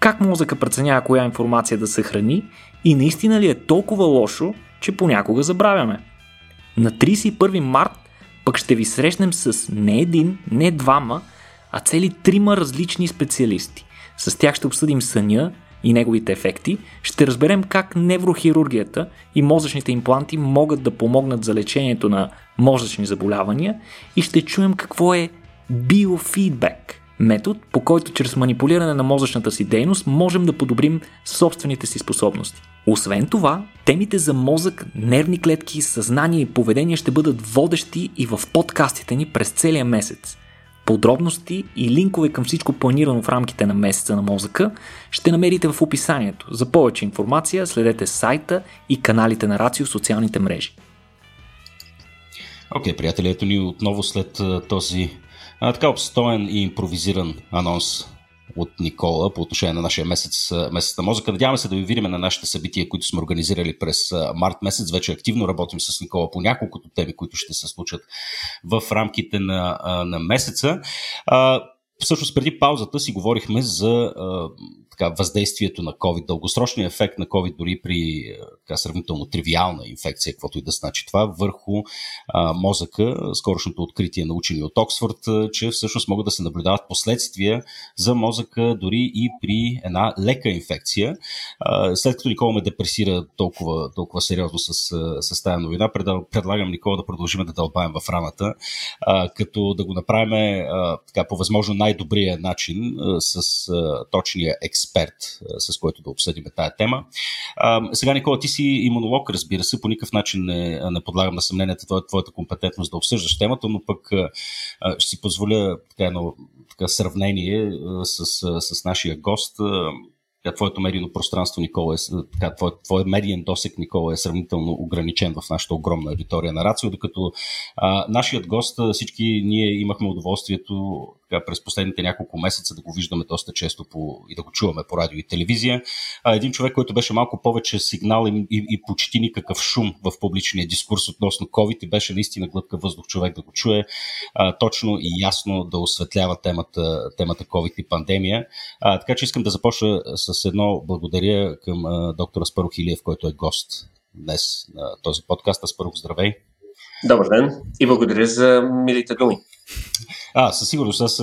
как мозъка преценява коя информация да съхрани и наистина ли е толкова лошо, че понякога забравяме. На 31 март пък ще ви срещнем с не един, не двама, а цели трима различни специалисти. С тях ще обсъдим съня и неговите ефекти, ще разберем как неврохирургията и мозъчните импланти могат да помогнат за лечението на мозъчни заболявания и ще чуем какво е биофидбек метод, по който чрез манипулиране на мозъчната си дейност можем да подобрим собствените си способности. Освен това, темите за мозък, нервни клетки, съзнание и поведение ще бъдат водещи и в подкастите ни през целия месец. Подробности и линкове към всичко планирано в рамките на месеца на мозъка ще намерите в описанието. За повече информация следете сайта и каналите на Рацио социалните мрежи. Окей, okay, приятели, ето ни отново след този а, така обстоен и импровизиран анонс от Никола по отношение на нашия месец, месец на мозъка. Надяваме се да ви видим на нашите събития, които сме организирали през март месец. Вече активно работим с Никола по няколкото теми, които ще се случат в рамките на, на месеца. Всъщност преди паузата си говорихме за така, въздействието на COVID, дългосрочния ефект на COVID дори при така, сравнително тривиална инфекция, каквото и да значи това, върху а, мозъка, скорошното откритие на учени от Оксфорд, че всъщност могат да се наблюдават последствия за мозъка дори и при една лека инфекция. А, след като Никола ме депресира толкова, толкова сериозно с, с тази новина, предлагам Никола да продължим да дълбаем в раната, а, като да го направим а, така, по възможно най-добрия начин а, с а, точния експерт, а, с който да обсъдим тая тема. Сега, Никола, ти си имунолог, разбира се, по никакъв начин не, не подлагам на съмнението твоя, твоята компетентност да обсъждаш темата, но пък ще си позволя така едно така, сравнение с, с нашия гост. Твоето медийно пространство, Никола, е, така, твой, твой медиен досек, Никола, е сравнително ограничен в нашата огромна аудитория на Рацио, докато а, нашият гост, всички ние имахме удоволствието през последните няколко месеца да го виждаме доста често по, и да го чуваме по радио и телевизия. А, един човек, който беше малко повече сигнал и, и, и почти никакъв шум в публичния дискурс относно COVID и беше наистина глътка въздух човек да го чуе а, точно и ясно да осветлява темата, темата COVID и пандемия. А, така че искам да започна с едно благодаря към а, доктора Спарух Илиев, който е гост днес на този подкаст. Аспарух, здравей! Добър ден и благодаря за милите думи. А, със сигурност. Аз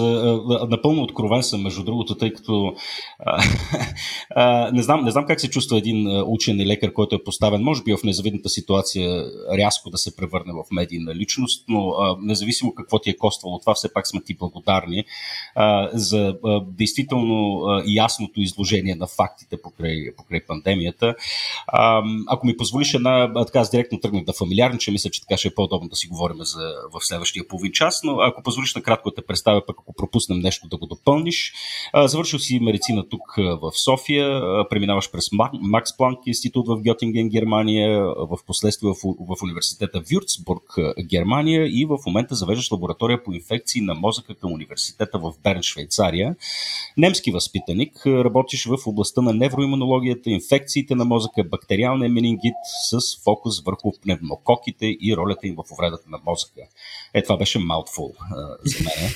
напълно откровен съм, между другото, тъй като а, <laughs> а, не, знам, не знам как се чувства един учен и лекар, който е поставен, може би в незавидната ситуация, рязко да се превърне в медийна личност, но а, независимо какво ти е коствало това, все пак сме ти благодарни а, за а, действително а, ясното изложение на фактите покрай, покрай пандемията. А, ако ми позволиш една, така аз директно тръгнах да фамилиарнича, мисля, че така ще е по-удобно да си говорим за, в следващия половин час, но ако позволиш накратко да те представя, пък ако пропуснем нещо да го допълниш. Завършил си медицина тук в София, преминаваш през Макс Планк институт в Гьотинген, Германия, в последствие в, в университета Вюрцбург, Германия и в момента завеждаш лаборатория по инфекции на мозъка към университета в Берн, Швейцария. Немски възпитаник, работиш в областта на невроимунологията, инфекциите на мозъка, бактериалния менингит с фокус върху пневмококите и ролята им в увредата на мозъка. Е, това беше mouthful за мен.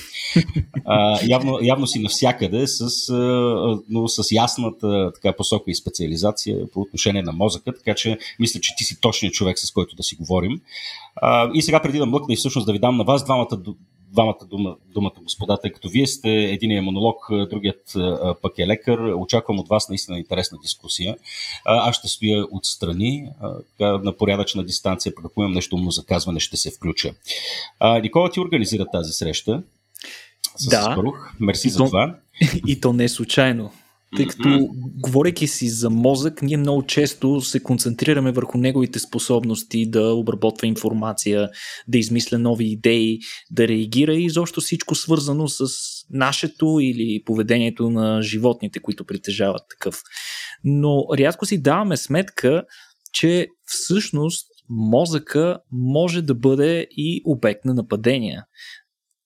А, явно, явно си навсякъде, с, а, но с ясната така, посока и специализация по отношение на мозъка, така че мисля, че ти си точният човек, с който да си говорим. А, и сега преди да млъкна и всъщност да ви дам на вас двамата двамата дума, думата господа, тъй като вие сте един е монолог, другият пък е лекар. Очаквам от вас наистина интересна дискусия. Аз ще стоя отстрани, на порядъчна дистанция, пък ако имам нещо умно за казване, ще се включа. Никола ти организира тази среща. С да. Спарух. Мерси за това. <laughs> И то не е случайно тъй като, mm-hmm. говорейки си за мозък, ние много често се концентрираме върху неговите способности да обработва информация, да измисля нови идеи, да реагира и изобщо всичко свързано с нашето или поведението на животните, които притежават такъв. Но рядко си даваме сметка, че всъщност мозъка може да бъде и обект на нападения.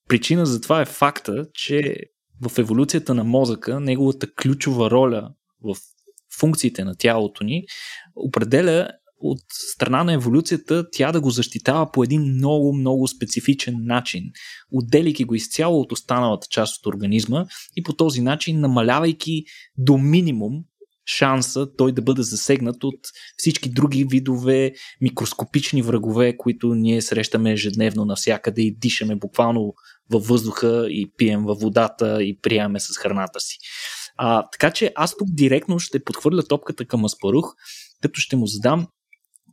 Причина за това е факта, че в еволюцията на мозъка, неговата ключова роля в функциите на тялото ни, определя от страна на еволюцията тя да го защитава по един много, много специфичен начин, отделяйки го изцяло от останалата част от организма и по този начин намалявайки до минимум шанса той да бъде засегнат от всички други видове микроскопични врагове, които ние срещаме ежедневно навсякъде и дишаме буквално във въздуха и пием във водата и приемаме с храната си. А, така че аз тук директно ще подхвърля топката към Аспарух, като ще му задам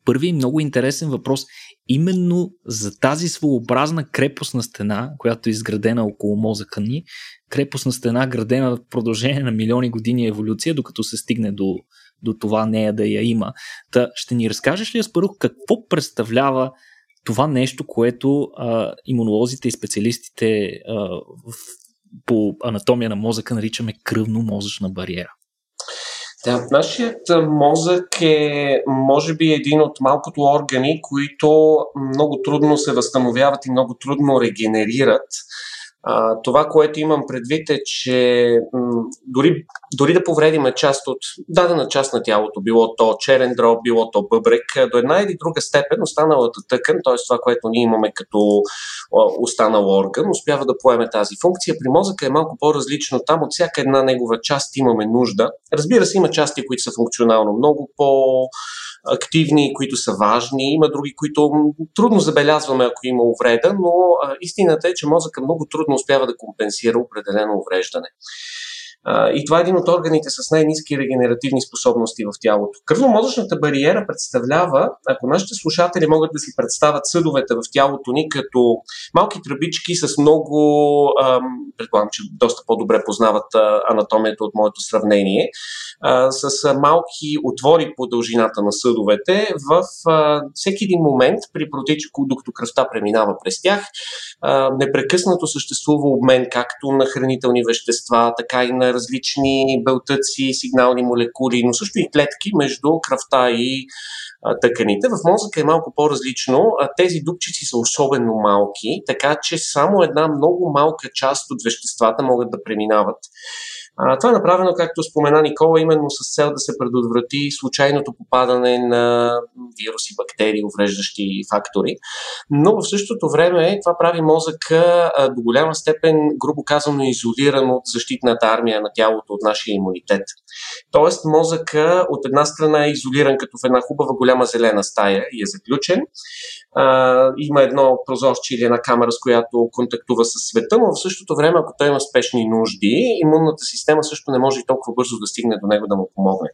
първи много интересен въпрос именно за тази своеобразна крепостна стена, която е изградена около мозъка ни, крепостна стена, градена в продължение на милиони години еволюция, докато се стигне до, до това нея да я има. Та, ще ни разкажеш ли, Аспарух, какво представлява това нещо, което а, имунолозите и специалистите а, в, по анатомия на мозъка наричаме кръвно-мозъчна бариера. Да, нашият мозък е, може би, един от малкото органи, които много трудно се възстановяват и много трудно регенерират А, това, което имам предвид е, че м- дори, дори да повредиме част от дадена част на тялото, било то черен дроб, било то бъбрек, до една или друга степен останалата тъкан, т.е. това, което ние имаме като останал орган, успява да поеме тази функция. При мозъка е малко по-различно. Там от всяка една негова част имаме нужда. Разбира се, има части, които са функционално много по- активни, които са важни, има други, които трудно забелязваме, ако има увреда, но а, истината е, че мозъка много трудно успява да компенсира определено увреждане. И това е един от органите с най-низки регенеративни способности в тялото. Кръвно-мозъчната бариера представлява, ако нашите слушатели могат да си представят съдовете в тялото ни като малки тръбички с много, предполагам, че доста по-добре познават анатомията от моето сравнение, с малки отвори по дължината на съдовете, в всеки един момент, при протича, докато кръвта преминава през тях, непрекъснато съществува обмен както на хранителни вещества, така и на различни белтъци, сигнални молекули, но също и клетки между кръвта и тъканите. В мозъка е малко по-различно. Тези дупчици са особено малки, така че само една много малка част от веществата могат да преминават а, това е направено, както спомена Никола, именно с цел да се предотврати случайното попадане на вируси, бактерии, увреждащи фактори. Но в същото време това прави мозъка а, до голяма степен, грубо казано, изолиран от защитната армия на тялото, от нашия имунитет. Тоест, мозъка от една страна е изолиран като в една хубава голяма зелена стая и е заключен. А, има едно прозорче или една камера, с която контактува с света, но в същото време, ако той има спешни нужди, имунната система също не може и толкова бързо да стигне до него да му помогне.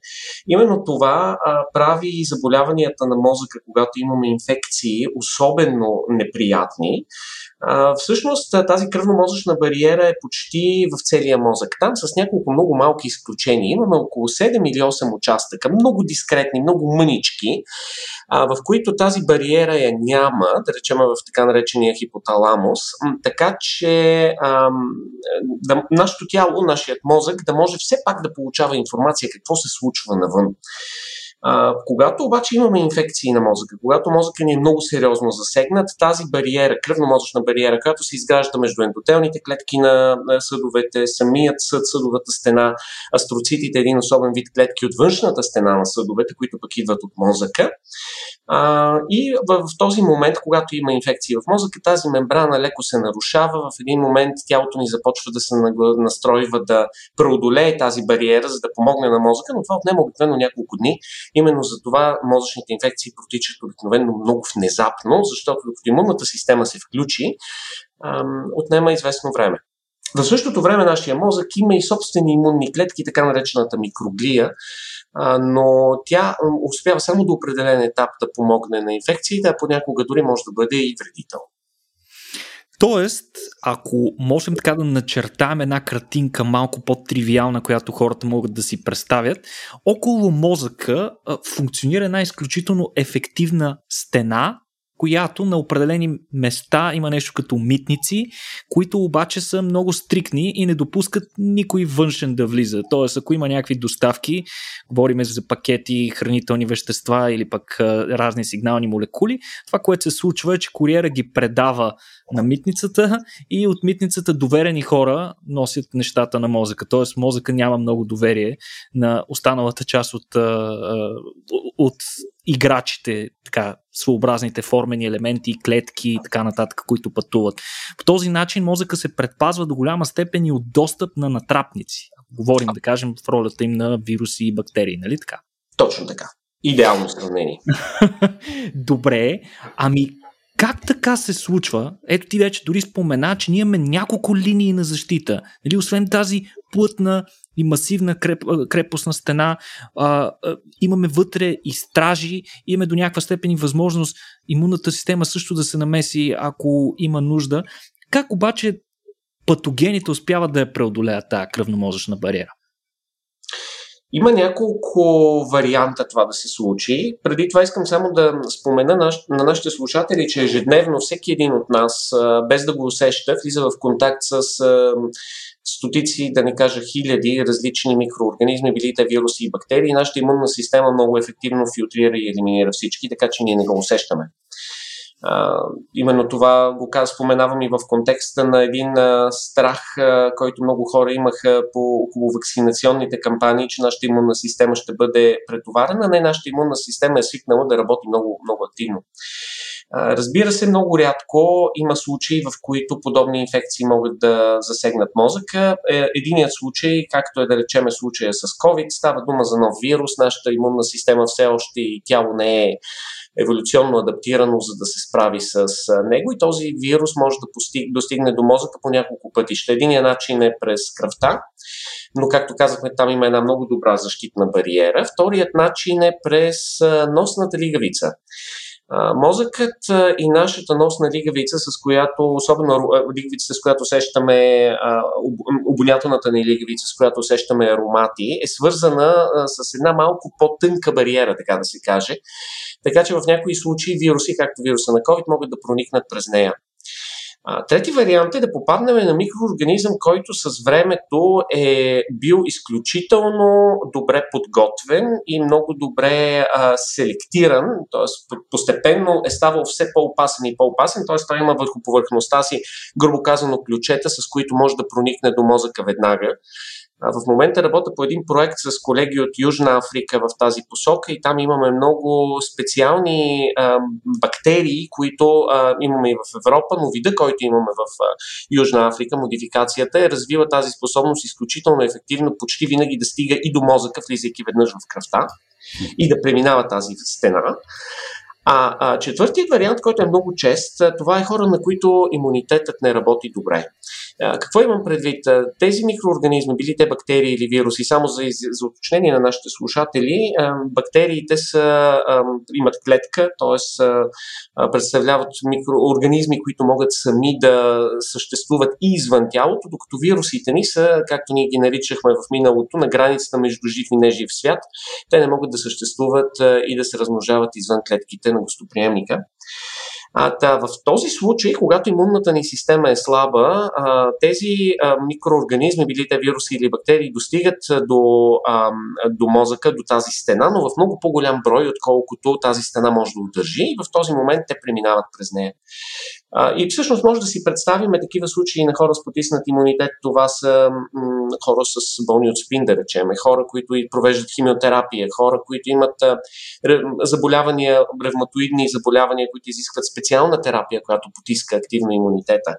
Именно това а, прави заболяванията на мозъка, когато имаме инфекции, особено неприятни, всъщност тази кръвно-мозъчна бариера е почти в целия мозък. Там с няколко много малки изключения. Имаме около 7 или 8 участъка, много дискретни, много мънички, а, в които тази бариера я няма, да речем в така наречения хипоталамус, така че а, да, нашето тяло, нашият мозък да може все пак да получава информация какво се случва навън. А, когато обаче имаме инфекции на мозъка, когато мозъка ни е много сериозно засегнат, тази бариера, кръвно-мозъчна бариера, която се изгражда между ендотелните клетки на, съдовете, самият съд, съдовата стена, астроцитите, един особен вид клетки от външната стена на съдовете, които пък идват от мозъка, а, и в, в този момент, когато има инфекции в мозъка, тази мембрана леко се нарушава. В един момент тялото ни започва да се настройва да преодолее тази бариера, за да помогне на мозъка, но това отнема обикновено няколко дни. Именно за това мозъчните инфекции протичат обикновено много внезапно, защото докато имунната система се включи, отнема известно време. В същото време нашия мозък има и собствени имунни клетки, така наречената микроглия, но тя успява само до определен етап да помогне на инфекциите, а понякога дори може да бъде и вредител. Тоест, ако можем така да начертаем една картинка малко по-тривиална, която хората могат да си представят, около мозъка функционира една изключително ефективна стена, която на определени места има нещо като митници, които обаче са много стрикни и не допускат никой външен да влиза. Тоест, ако има някакви доставки, говориме за пакети, хранителни вещества или пък разни сигнални молекули, това, което се случва е, че куриера ги предава на митницата и от митницата доверени хора носят нещата на мозъка. Тоест мозъка няма много доверие на останалата част от, от играчите, така, своеобразните формени елементи, клетки и така нататък, които пътуват. По този начин мозъка се предпазва до голяма степен и от достъп на натрапници. Говорим, да кажем, в ролята им на вируси и бактерии, нали така? Точно така. Идеално сравнение. <laughs> Добре, ами как така се случва? Ето ти вече дори спомена, че ние имаме няколко линии на защита. Нали, освен тази плътна и масивна креп, крепостна стена, а, а, имаме вътре и стражи, имаме до някаква степен и възможност имунната система също да се намеси, ако има нужда. Как обаче патогените успяват да я преодолеят тази кръвномозъчна бариера? Има няколко варианта това да се случи. Преди това искам само да спомена на, на нашите слушатели, че ежедневно всеки един от нас, без да го усеща, влиза в контакт с стотици, да не кажа хиляди различни микроорганизми, били те вируси и бактерии. Нашата имунна система много ефективно филтрира и елиминира всички, така че ние не го усещаме. А, именно това го казвам, споменавам и в контекста на един а, страх, а, който много хора имаха по около вакцинационните кампании, че нашата имунна система ще бъде претоварена. Не, нашата имунна система е свикнала да работи много, много активно. Разбира се, много рядко има случаи, в които подобни инфекции могат да засегнат мозъка. Е, единият случай, както е да речеме случая с COVID, става дума за нов вирус. Нашата имунна система все още и тяло не е еволюционно адаптирано, за да се справи с него и този вирус може да достигне до мозъка по няколко пътища. Единият начин е през кръвта, но както казахме, там има една много добра защитна бариера. Вторият начин е през носната лигавица. Мозъкът и нашата носна лигавица, с която, особено лигавицата, с която усещаме, обонятелната ни лигавица, с която усещаме аромати, е свързана с една малко по-тънка бариера, така да се каже. Така че в някои случаи вируси, както вируса на COVID, могат да проникнат през нея. Трети вариант е да попаднем на микроорганизъм, който с времето е бил изключително добре подготвен и много добре а, селектиран, т.е. постепенно е ставал все по-опасен и по-опасен, т.е. той има върху повърхността си, грубо казано, ключета, с които може да проникне до мозъка веднага. В момента работя по един проект с колеги от Южна Африка в тази посока и там имаме много специални а, бактерии, които а, имаме и в Европа, но вида, който имаме в Южна Африка, модификацията е развива тази способност изключително ефективно, почти винаги да стига и до мозъка, влизайки веднъж в кръвта и да преминава тази стена. А, а четвъртият вариант, който е много чест, това е хора, на които имунитетът не работи добре. Какво имам предвид? Тези микроорганизми, били те бактерии или вируси, само за, за уточнение на нашите слушатели, бактериите са, имат клетка, т.е. представляват микроорганизми, които могат сами да съществуват и извън тялото, докато вирусите ни са, както ние ги наричахме в миналото, на границата между жив и нежив свят. Те не могат да съществуват и да се размножават извън клетките на гостоприемника. А, да, в този случай, когато имунната ни система е слаба, а, тези а, микроорганизми, били те вируси или бактерии, достигат до, а, до мозъка, до тази стена, но в много по-голям брой, отколкото тази стена може да удържи и в този момент те преминават през нея. А, и всъщност може да си представим такива случаи на хора с потиснат имунитет. Това са м- хора с болни от спин, да речеме, хора, които провеждат химиотерапия, хора, които имат а, заболявания, ревматоидни заболявания, които изискват специална терапия, която потиска активно имунитета.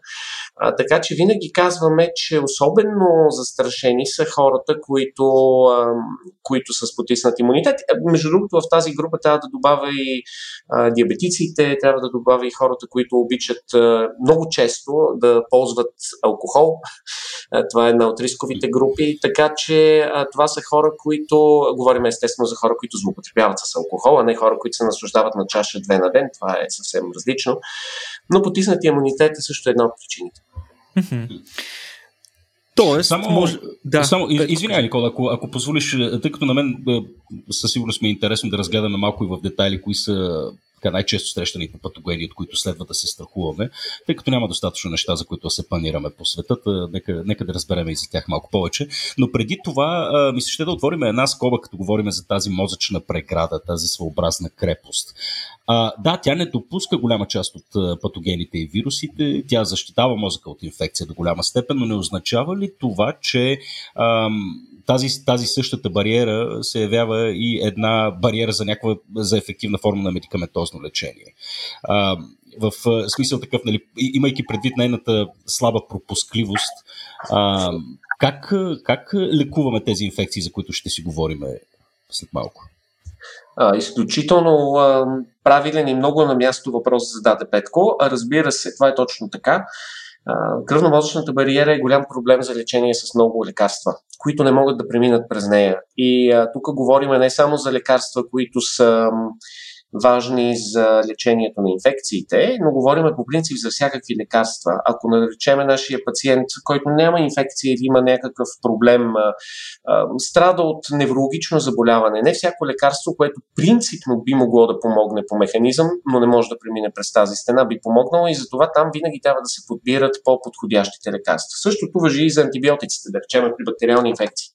А, така че винаги казваме, че особено застрашени са хората, които, а, които са с потиснат имунитет. Между другото, в тази група трябва да добавя и а, диабетиците, трябва да добавя и хората, които обичат много често да ползват алкохол. Това е една от рисковите групи. Така че това са хора, които, говорим естествено за хора, които злоупотребяват с алкохол, а не хора, които се наслаждават на чаша две на ден. Това е съвсем различно. Но потиснати имунитет е също една от причините. Тоест, само, може... да, само извинявай, Никола, ако, ако позволиш, тъй като на мен със сигурност ми е интересно да разгледаме малко и в детайли, кои са така най-често срещаните патогени, от които следва да се страхуваме, тъй като няма достатъчно неща, за които да се планираме по света. Нека, нека да разберем и за тях малко повече. Но преди това, а, мисля, ще да отворим една скоба, като говорим за тази мозъчна преграда, тази своеобразна крепост. А, да, тя не допуска голяма част от патогените и вирусите, тя защитава мозъка от инфекция до голяма степен, но не означава ли това, че ам, тази, тази същата бариера се явява и една бариера за някаква за ефективна форма на медикаментозно лечение. А, в смисъл такъв, нали, имайки предвид нейната слаба пропускливост, а, как, как лекуваме тези инфекции, за които ще си говорим след малко? А, изключително а, правилен и много на място въпрос зададе Петко. А, разбира се, това е точно така. Кръвно-мозъчната бариера е голям проблем за лечение с много лекарства, които не могат да преминат през нея. И тук говорим не само за лекарства, които са важни за лечението на инфекциите, но говорим по принцип за всякакви лекарства. Ако наречеме нашия пациент, който няма инфекция или има някакъв проблем, страда от неврологично заболяване, не всяко лекарство, което принципно би могло да помогне по механизъм, но не може да премине през тази стена, би помогнало и затова там винаги трябва да се подбират по-подходящите лекарства. Същото въжи и за антибиотиците, да речем при бактериални инфекции.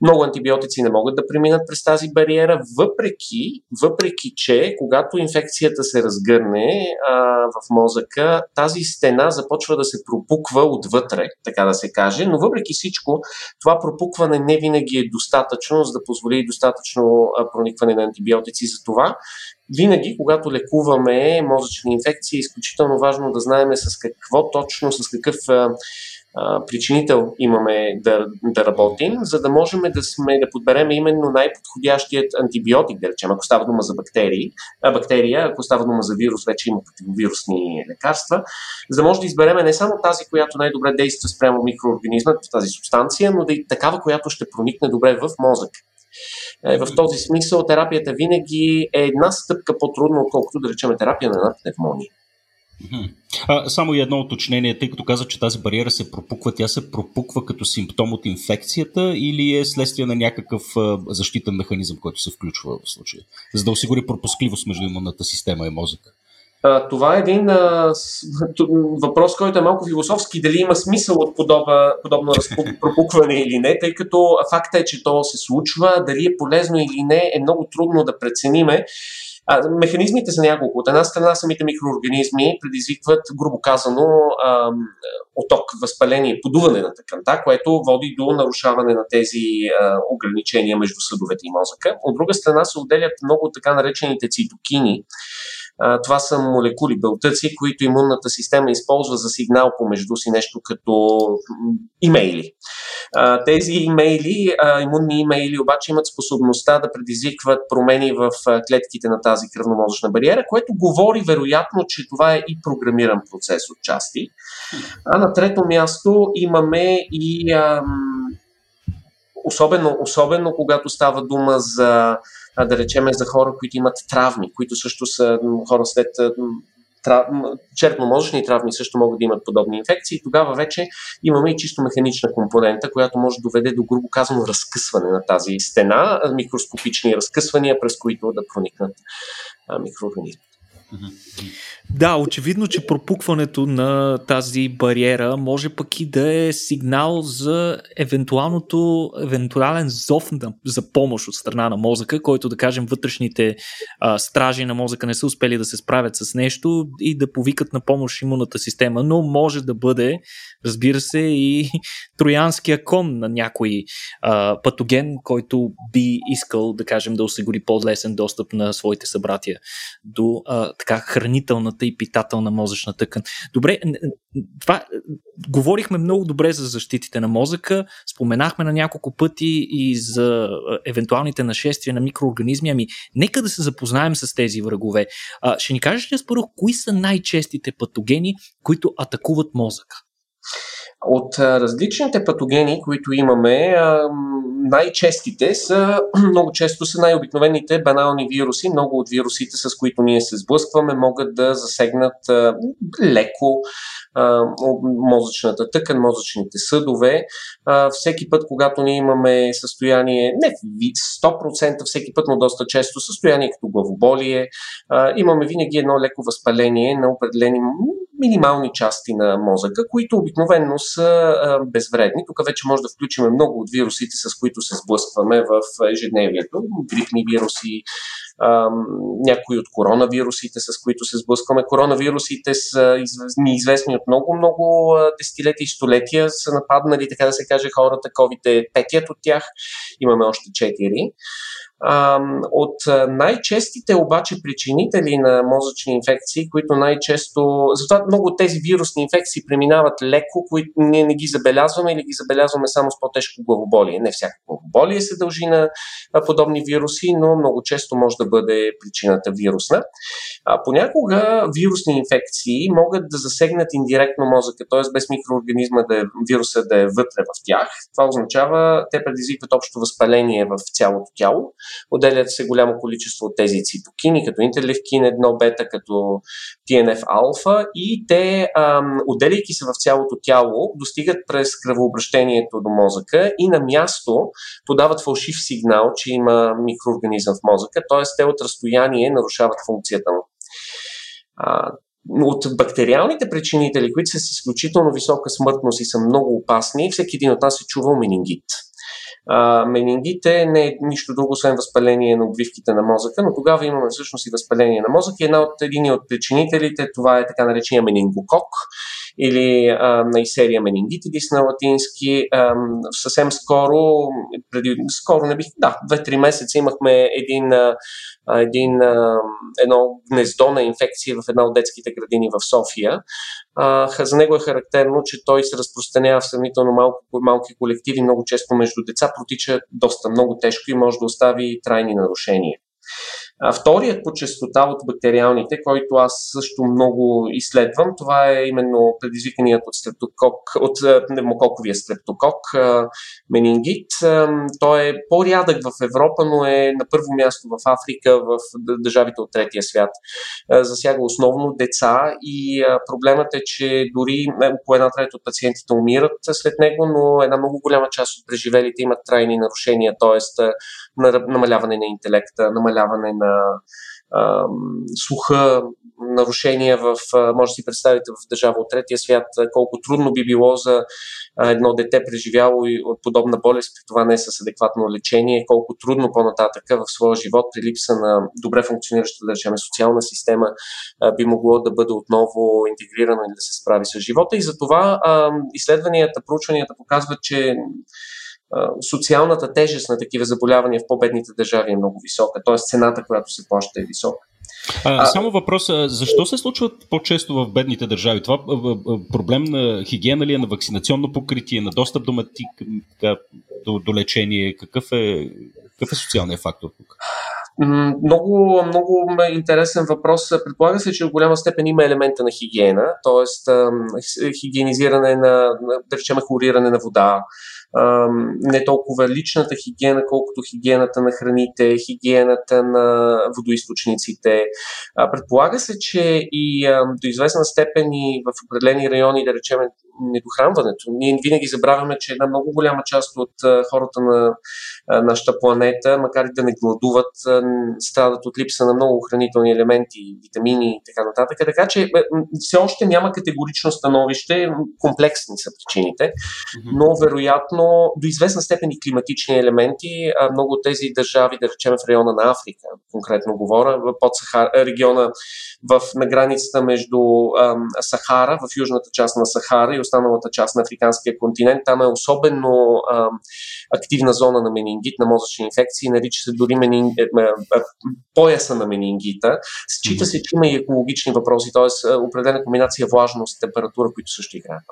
Много антибиотици не могат да преминат през тази бариера, въпреки, въпреки че когато инфекцията се разгърне а, в мозъка, тази стена започва да се пропуква отвътре, така да се каже, но въпреки всичко това пропукване не винаги е достатъчно, за да позволи достатъчно проникване на антибиотици. За това винаги, когато лекуваме мозъчни инфекции, е изключително важно да знаем с какво точно, с какъв причинител имаме да, да работим, за да можем да, сме, да подберем именно най-подходящият антибиотик, да речем, ако става дума за бактерии, а, бактерия, ако става дума за вирус, вече има противовирусни лекарства, за да може да избереме не само тази, която най-добре действа спрямо микроорганизма, тази субстанция, но да и такава, която ще проникне добре в мозък. Е, в този смисъл терапията винаги е една стъпка по-трудна, отколкото да речем терапия на една пневмония. А, само и едно уточнение, тъй като каза, че тази бариера се пропуква, тя се пропуква като симптом от инфекцията или е следствие на някакъв защитен механизъм, който се включва в случая, за да осигури пропускливост между имунната система и мозъка? А, това е един а, въпрос, който е малко философски, дали има смисъл от подоба, подобно <laughs> пропукване или не, тъй като факта е, че то се случва, дали е полезно или не, е много трудно да прецениме. А, механизмите са няколко. От една страна самите микроорганизми предизвикват, грубо казано, а, оток, възпаление, подуване на тъканта, което води до нарушаване на тези а, ограничения между съдовете и мозъка. От друга страна се отделят много така наречените цитокини, това са молекули, белтъци, които имунната система използва за сигнал помежду си, нещо като имейли. Тези имейли, имунни имейли обаче имат способността да предизвикват промени в клетките на тази кръвномозъчна бариера, което говори вероятно, че това е и програмиран процес от части. А на трето място имаме и особено, особено когато става дума за а, да речеме за хора, които имат травми, които също са хора след трав... черпно-мозъчни травми също могат да имат подобни инфекции. Тогава вече имаме и чисто механична компонента, която може да доведе до, грубо казано, разкъсване на тази стена, микроскопични разкъсвания, през които да проникнат микроорганизми. Да, очевидно, че пропукването на тази бариера може пък и да е сигнал за евентуалното, евентуален зов на, за помощ от страна на мозъка, който да кажем вътрешните а, стражи на мозъка не са успели да се справят с нещо и да повикат на помощ имунната система, но може да бъде, разбира се, и <laughs> троянския кон на някой а, патоген, който би искал, да кажем, да осигури по-лесен достъп на своите събратия до а, така хранителната и питателна мозъчна тъкан. Добре, това говорихме много добре за защитите на мозъка, споменахме на няколко пъти и за евентуалните нашествия на микроорганизми. Ами, нека да се запознаем с тези врагове. А, ще ни кажеш ли според кои са най-честите патогени, които атакуват мозъка? От различните патогени, които имаме, най-честите са, <clears throat> много често са най-обикновените банални вируси. Много от вирусите, с които ние се сблъскваме, могат да засегнат леко мозъчната тъкан, мозъчните съдове. Всеки път, когато ние имаме състояние, не 100%, всеки път, но доста често състояние като главоболие, имаме винаги едно леко възпаление на определени минимални части на мозъка, които обикновено са безвредни. Тук вече може да включим много от вирусите, с които се сблъскваме в ежедневието. Грипни вируси, някои от коронавирусите, с които се сблъскваме. Коронавирусите са неизвестни от много-много десетилетия и столетия. Са нападнали, така да се каже, хората. COVID е петият от тях. Имаме още четири. От най-честите обаче причинители на мозъчни инфекции, които най-често. Затова много от тези вирусни инфекции преминават леко, които ние не ги забелязваме или ги забелязваме само с по-тежко главоболие. Не всяко главоболие се дължи на подобни вируси, но много често може да бъде причината вирусна. А, понякога вирусни инфекции могат да засегнат индиректно мозъка, т.е. без микроорганизма да е, вируса да е вътре в тях. Това означава, те предизвикват общо възпаление в цялото тяло Отделят се голямо количество от тези цитокини, като интерлевкин 1 бета, като TNF-алфа и те, ам, отделяйки се в цялото тяло, достигат през кръвообращението до мозъка и на място подават фалшив сигнал, че има микроорганизъм в мозъка, т.е. те от разстояние нарушават функцията му. От бактериалните причинители, които са с изключително висока смъртност и са много опасни, всеки един от нас е чувал менингит. А, менингите не е нищо друго, освен възпаление на обвивките на мозъка, но тогава имаме всъщност и възпаление на мозъка. И една от, един от причинителите, това е така наречения менингокок или а, на серия менингитидис на латински. А, съвсем скоро, преди, скоро не бих, да, 2-3 месеца имахме един, а, един, а, едно гнездо на инфекция в една от детските градини в София. А, за него е характерно, че той се разпространява в сравнително малко, малки колективи, много често между деца, протича доста много тежко и може да остави трайни нарушения. А, вторият по частота от бактериалните, който аз също много изследвам, това е именно предизвиканият от, стрептокок, от пневмококовия стрептокок, менингит. Той е по-рядък в Европа, но е на първо място в Африка, в държавите от третия свят. Засяга основно деца и проблемът е, че дори по една трета от пациентите умират след него, но една много голяма част от преживелите имат трайни нарушения, т.е. намаляване на интелекта, намаляване на а, слуха, нарушения в, може да си представите в държава от третия свят, колко трудно би било за едно дете преживяло и подобна болест, при това не с адекватно лечение, колко трудно по-нататък в своя живот при липса на добре функционираща, речем, социална система би могло да бъде отново интегрирано и да се справи с живота. И затова изследванията, проучванията показват, че социалната тежест на такива заболявания в по-бедните държави е много висока, т.е. цената, която се плаща е висока. А, само въпрос, защо се случват по-често в бедните държави? Това проблем на хигиена ли е, на вакцинационно покритие, на достъп до, матик, до, до лечение? Какъв е, какъв е социалният фактор тук? Много, много интересен въпрос. Предполага се, че в голяма степен има елемента на хигиена, т.е. хигиенизиране на, да речем, хлориране на вода, не толкова личната хигиена, колкото хигиената на храните, хигиената на водоисточниците. Предполага се, че и до известна степен и в определени райони, да речем, недохранването. Ние винаги забравяме, че една много голяма част от хората на нашата планета, макар и да не гладуват, страдат от липса на много хранителни елементи, витамини и така нататък. Така че все още няма категорично становище, комплексни са причините, но вероятно до известна степен и климатични елементи. Много от тези държави, да речем в района на Африка, конкретно говоря, под Сахара, региона в, на границата между ам, Сахара, в южната част на Сахара и останалата част на африканския континент. Там е особено ам, активна зона на менингит, на мозъчни инфекции, нарича се дори менин... Е, е, е, пояса на менингита. Счита се, че има и екологични въпроси, т.е. определена комбинация влажност, температура, които също играят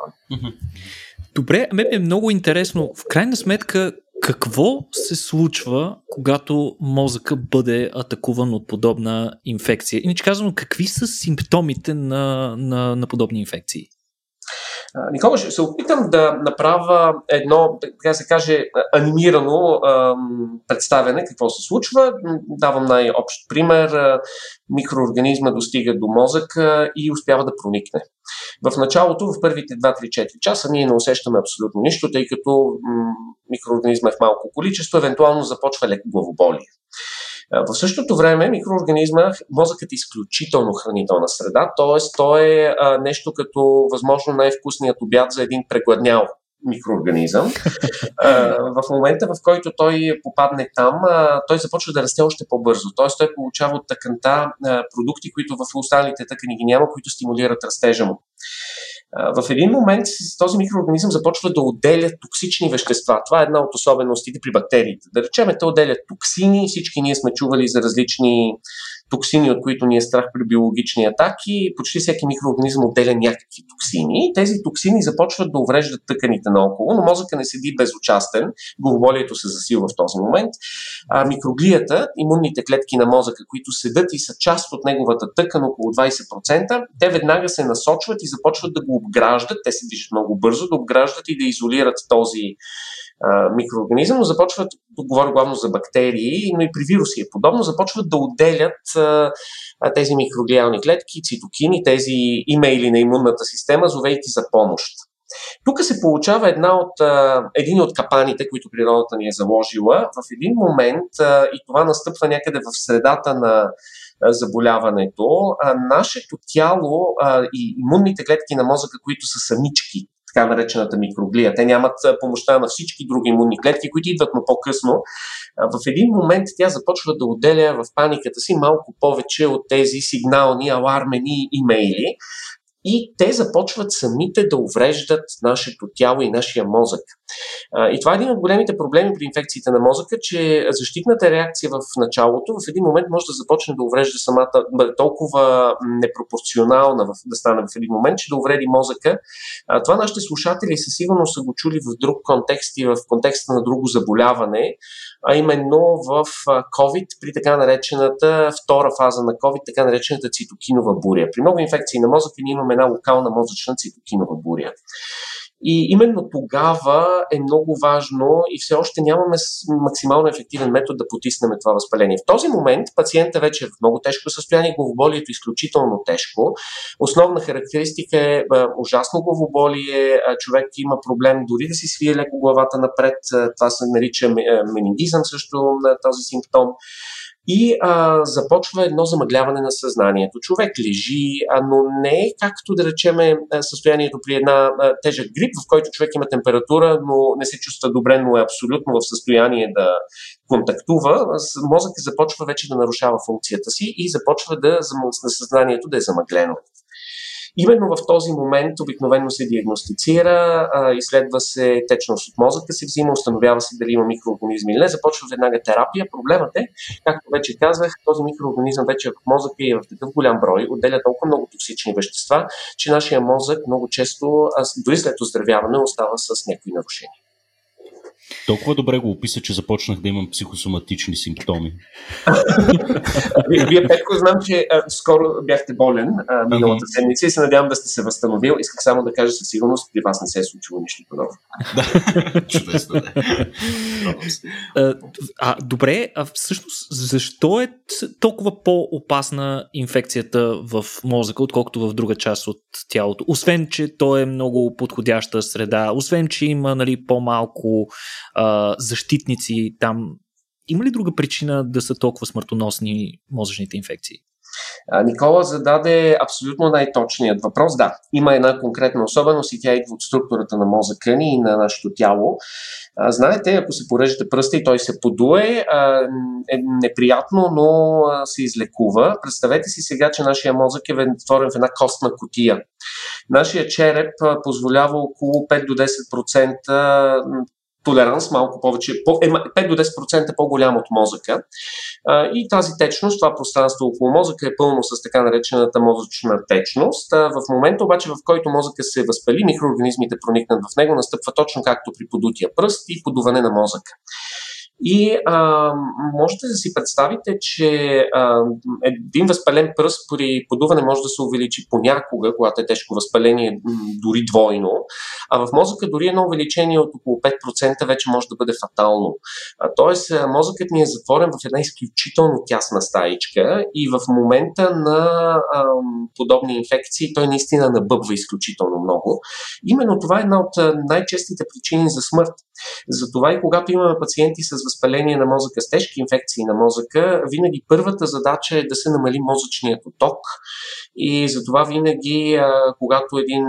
Добре, ме е много интересно. В крайна сметка, какво се случва, когато мозъка бъде атакуван от подобна инфекция? Иначе казано, какви са симптомите на, на, на подобни инфекции? Никога ще се опитам да направя едно, така се каже, анимирано представяне какво се случва. Давам най-общ пример. Микроорганизма достига до мозъка и успява да проникне. В началото, в първите 2-3-4 часа, ние не усещаме абсолютно нищо, тъй като микроорганизма е в малко количество, евентуално започва леко главоболие. В същото време микроорганизма, мозъкът е изключително хранителна среда, т.е. той е нещо като възможно най-вкусният обяд за един прегладнял микроорганизъм. в момента, в който той попадне там, той започва да расте още по-бързо. Т.е. той получава от тъканта продукти, които в останалите тъкани ги няма, които стимулират растежа му в един момент този микроорганизъм започва да отделя токсични вещества. Това е една от особеностите при бактериите. Да речем, те отделят токсини. Всички ние сме чували за различни токсини, от които ни е страх при биологични атаки. Почти всеки микроорганизъм отделя някакви токсини. Тези токсини започват да увреждат тъканите наоколо, но мозъка не седи безучастен. Главоболието се засилва в този момент. А микроглията, имунните клетки на мозъка, които седат и са част от неговата тъкан, около 20%, те веднага се насочват и започват да го обграждат. Те се движат много бързо, да обграждат и да изолират този микроорганизъм, но започват, тук говоря главно за бактерии, но и при вируси е подобно, започват да отделят а, тези микроглиални клетки, цитокини, тези имейли на имунната система, зовейки за помощ. Тук се получава една от, а, един от капаните, които природата ни е заложила. В един момент, а, и това настъпва някъде в средата на заболяването, а, нашето тяло а, и имунните клетки на мозъка, които са самички, така наречената микроглия. Те нямат помощта на всички други имунни клетки, които идват, но по-късно. В един момент тя започва да отделя в паниката си малко повече от тези сигнални, алармени имейли, и те започват самите да увреждат нашето тяло и нашия мозък. И това е един от големите проблеми при инфекциите на мозъка, че защитната реакция в началото в един момент може да започне да уврежда самата, бъде толкова непропорционална да стане в един момент, че да увреди мозъка. Това нашите слушатели със сигурност са го чули в друг контекст и в контекста на друго заболяване, а именно в COVID, при така наречената втора фаза на COVID, така наречената цитокинова буря. При много инфекции на мозъка ние имаме една локална мозъчна цитокинова буря. И именно тогава е много важно и все още нямаме максимално ефективен метод да потиснем това възпаление. В този момент пациента вече е в много тежко състояние, главоболието е изключително тежко. Основна характеристика е ужасно главоболие, човек има проблем дори да си свие леко главата напред, това се нарича менингизъм също на този симптом и а, започва едно замъгляване на съзнанието. Човек лежи, а, но не е както да речеме състоянието при една а, тежък грип, в който човек има температура, но не се чувства добре, но е абсолютно в състояние да контактува. Мозъкът започва вече да нарушава функцията си и започва да, на съзнанието да е замъглено. Именно в този момент обикновено се диагностицира, изследва се течност от мозъка, се взима, установява се дали има микроорганизми или не, започва веднага терапия. Проблемът е, както вече казах, този микроорганизъм вече в мозъка и е в такъв голям брой, отделя толкова много токсични вещества, че нашия мозък много често, дори след оздравяване, остава с някои нарушения. Толкова добре го описа, че започнах да имам психосоматични симптоми. <laughs> Вие, Петко, знам, че а, скоро бяхте болен а, миналата седмица и се надявам да сте се възстановил. Исках само да кажа със сигурност, при вас не се е случило нищо подобно. <laughs> да, чудесно. а, а, добре, а всъщност защо е толкова по-опасна инфекцията в мозъка, отколкото в друга част от тялото? Освен, че то е много подходяща среда, освен, че има нали, по-малко а, защитници там. Има ли друга причина да са толкова смъртоносни мозъчните инфекции? Никола зададе абсолютно най-точният въпрос. Да, има една конкретна особеност и тя идва от структурата на мозъка ни и на нашето тяло. Знаете, ако се порежете пръста и той се подуе, е неприятно, но се излекува. Представете си сега, че нашия мозък е затворен в една костна котия. Нашия череп позволява около 5 до 10% толеранс, малко повече, по, е 5 до 10% по-голям от мозъка. А, и тази течност, това пространство около мозъка е пълно с така наречената мозъчна течност. А, в момента обаче, в който мозъка се възпали, микроорганизмите проникнат в него, настъпва точно както при подутия пръст и подуване на мозъка. И а, можете да си представите, че а, един възпален пръст при подуване може да се увеличи понякога, когато е тежко възпаление, дори двойно, а в мозъка дори едно увеличение от около 5% вече може да бъде фатално. А, тоест, мозъкът ни е затворен в една изключително тясна стаичка и в момента на а, подобни инфекции той наистина набъбва изключително много. Именно това е една от най-честите причини за смърт. Затова и когато имаме пациенти с възпаление на мозъка, с тежки инфекции на мозъка, винаги първата задача е да се намали мозъчният поток и затова винаги, когато един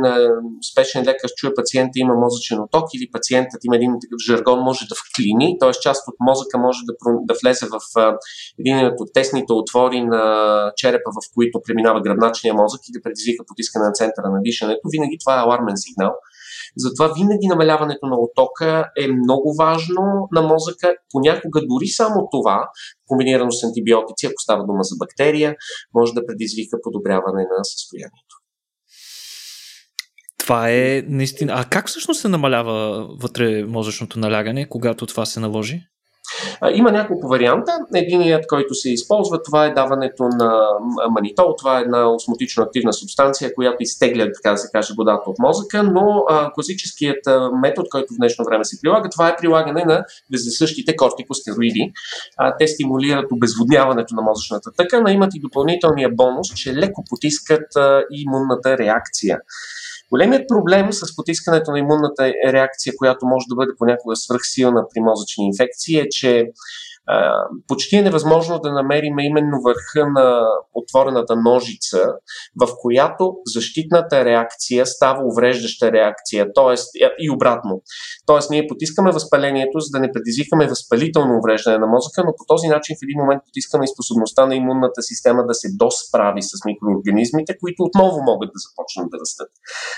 спешен лекар чуе пациента има мозъчен оток или пациентът има един такъв жаргон, може да вклини, т.е. част от мозъка може да, да влезе в един от тесните отвори на черепа, в които преминава гръбначния мозък и да предизвика потискане на центъра на дишането, винаги това е алармен сигнал. Затова винаги намаляването на отока е много важно на мозъка. Понякога дори само това, комбинирано с антибиотици, ако става дума за бактерия, може да предизвика подобряване на състоянието. Това е наистина. А как всъщност се намалява вътре мозъчното налягане, когато това се наложи? Има няколко варианта. Единият, който се използва, това е даването на манитол. Това е една осмотично активна субстанция, която изтегля, така да се каже, водата от мозъка, но а, класическият метод, който в днешно време се прилага, това е прилагане на вездесъщите кортикостероиди. А, те стимулират обезводняването на мозъчната тъкан, а имат и допълнителния бонус, че леко потискат а, имунната реакция. Големият проблем с потискането на имунната реакция, която може да бъде понякога свръхсилна при мозъчни инфекции, е, че почти е невъзможно да намерим именно върха на отворената ножица, в която защитната реакция става увреждаща реакция, т.е. и обратно. Тоест, ние потискаме възпалението, за да не предизвикаме възпалително увреждане на мозъка, но по този начин в един момент потискаме и способността на имунната система да се досправи с микроорганизмите, които отново могат да започнат да растат.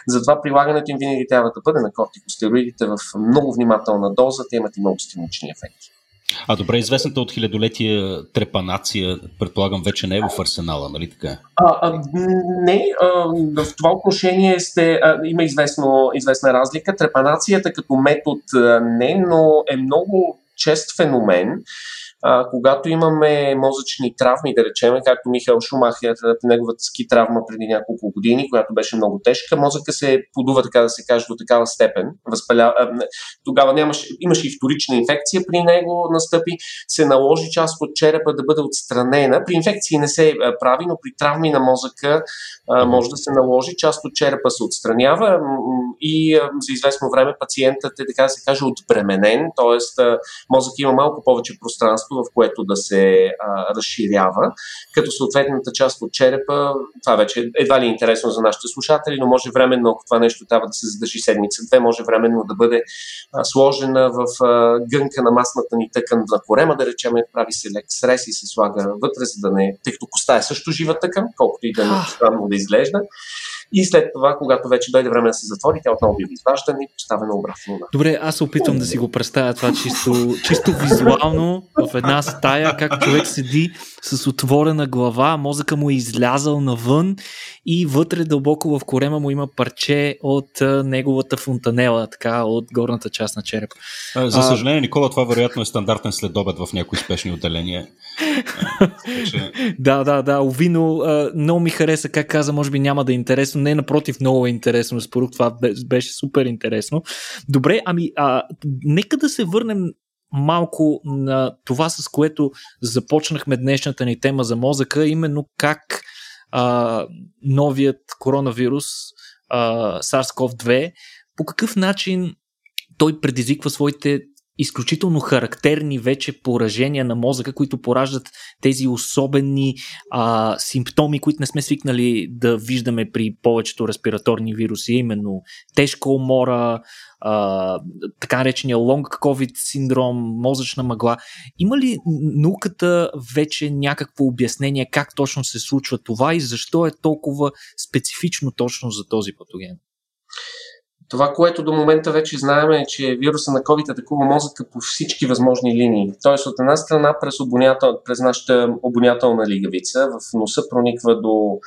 Затова прилагането им винаги трябва да бъде на кортикостероидите в много внимателна доза, те имат и много стимулични ефекти. А добре, известната от хилядолетия трепанация, предполагам, вече не е в арсенала, нали така? А, а, не, а, в това отношение сте, а, има известно, известна разлика. Трепанацията като метод не, но е много чест феномен а, когато имаме мозъчни травми, да речеме, както Михаил Шумахер, неговата ски травма преди няколко години, която беше много тежка, мозъка се подува, така да се каже, до такава степен. Възпаля... Тогава нямаше, имаше и вторична инфекция при него настъпи, се наложи част от черепа да бъде отстранена. При инфекции не се прави, но при травми на мозъка а, може да се наложи, част от черепа се отстранява и а, за известно време пациентът е, така да се каже, отбременен, т.е. мозък има малко повече пространство в което да се а, разширява, като съответната част от черепа, това вече едва ли е интересно за нашите слушатели, но може временно, ако това нещо трябва да се задържи седмица-две, може временно да бъде а, сложена в а, гънка на масната ни тъкан на корема, да речем, прави се лек срез и се слага вътре, за да не, тъй като коста е също жива тъкан, колкото и да не странно да изглежда. И след това, когато вече дойде време да се затвори, тя отново бива изваждана и поставена обратно. Добре, аз се опитвам да си го представя това чисто, чисто визуално в една стая, как човек седи с отворена глава, мозъка му е излязал навън и вътре дълбоко в корема му има парче от неговата фонтанела, така, от горната част на череп. За съжаление, Никола, това вероятно е стандартен следобед в някои спешни отделения. <laughs> да, да, да, Овино, много ми хареса как каза, може би няма да е интересно, не напротив, много е интересно, според това беше супер интересно. Добре, ами, а, нека да се върнем малко на това, с което започнахме днешната ни тема за мозъка, именно как а, новият коронавирус а, SARS-CoV-2, по какъв начин той предизвиква своите изключително характерни вече поражения на мозъка, които пораждат тези особени а, симптоми, които не сме свикнали да виждаме при повечето респираторни вируси, именно тежка умора, а, така наречения long COVID синдром, мозъчна мъгла. Има ли науката вече някакво обяснение как точно се случва това и защо е толкова специфично точно за този патоген? Това, което до момента вече знаем е, че вируса на COVID атакува мозъка по всички възможни линии. Тоест от една страна през, обонятел, през нашата обонятелна лигавица, в носа прониква до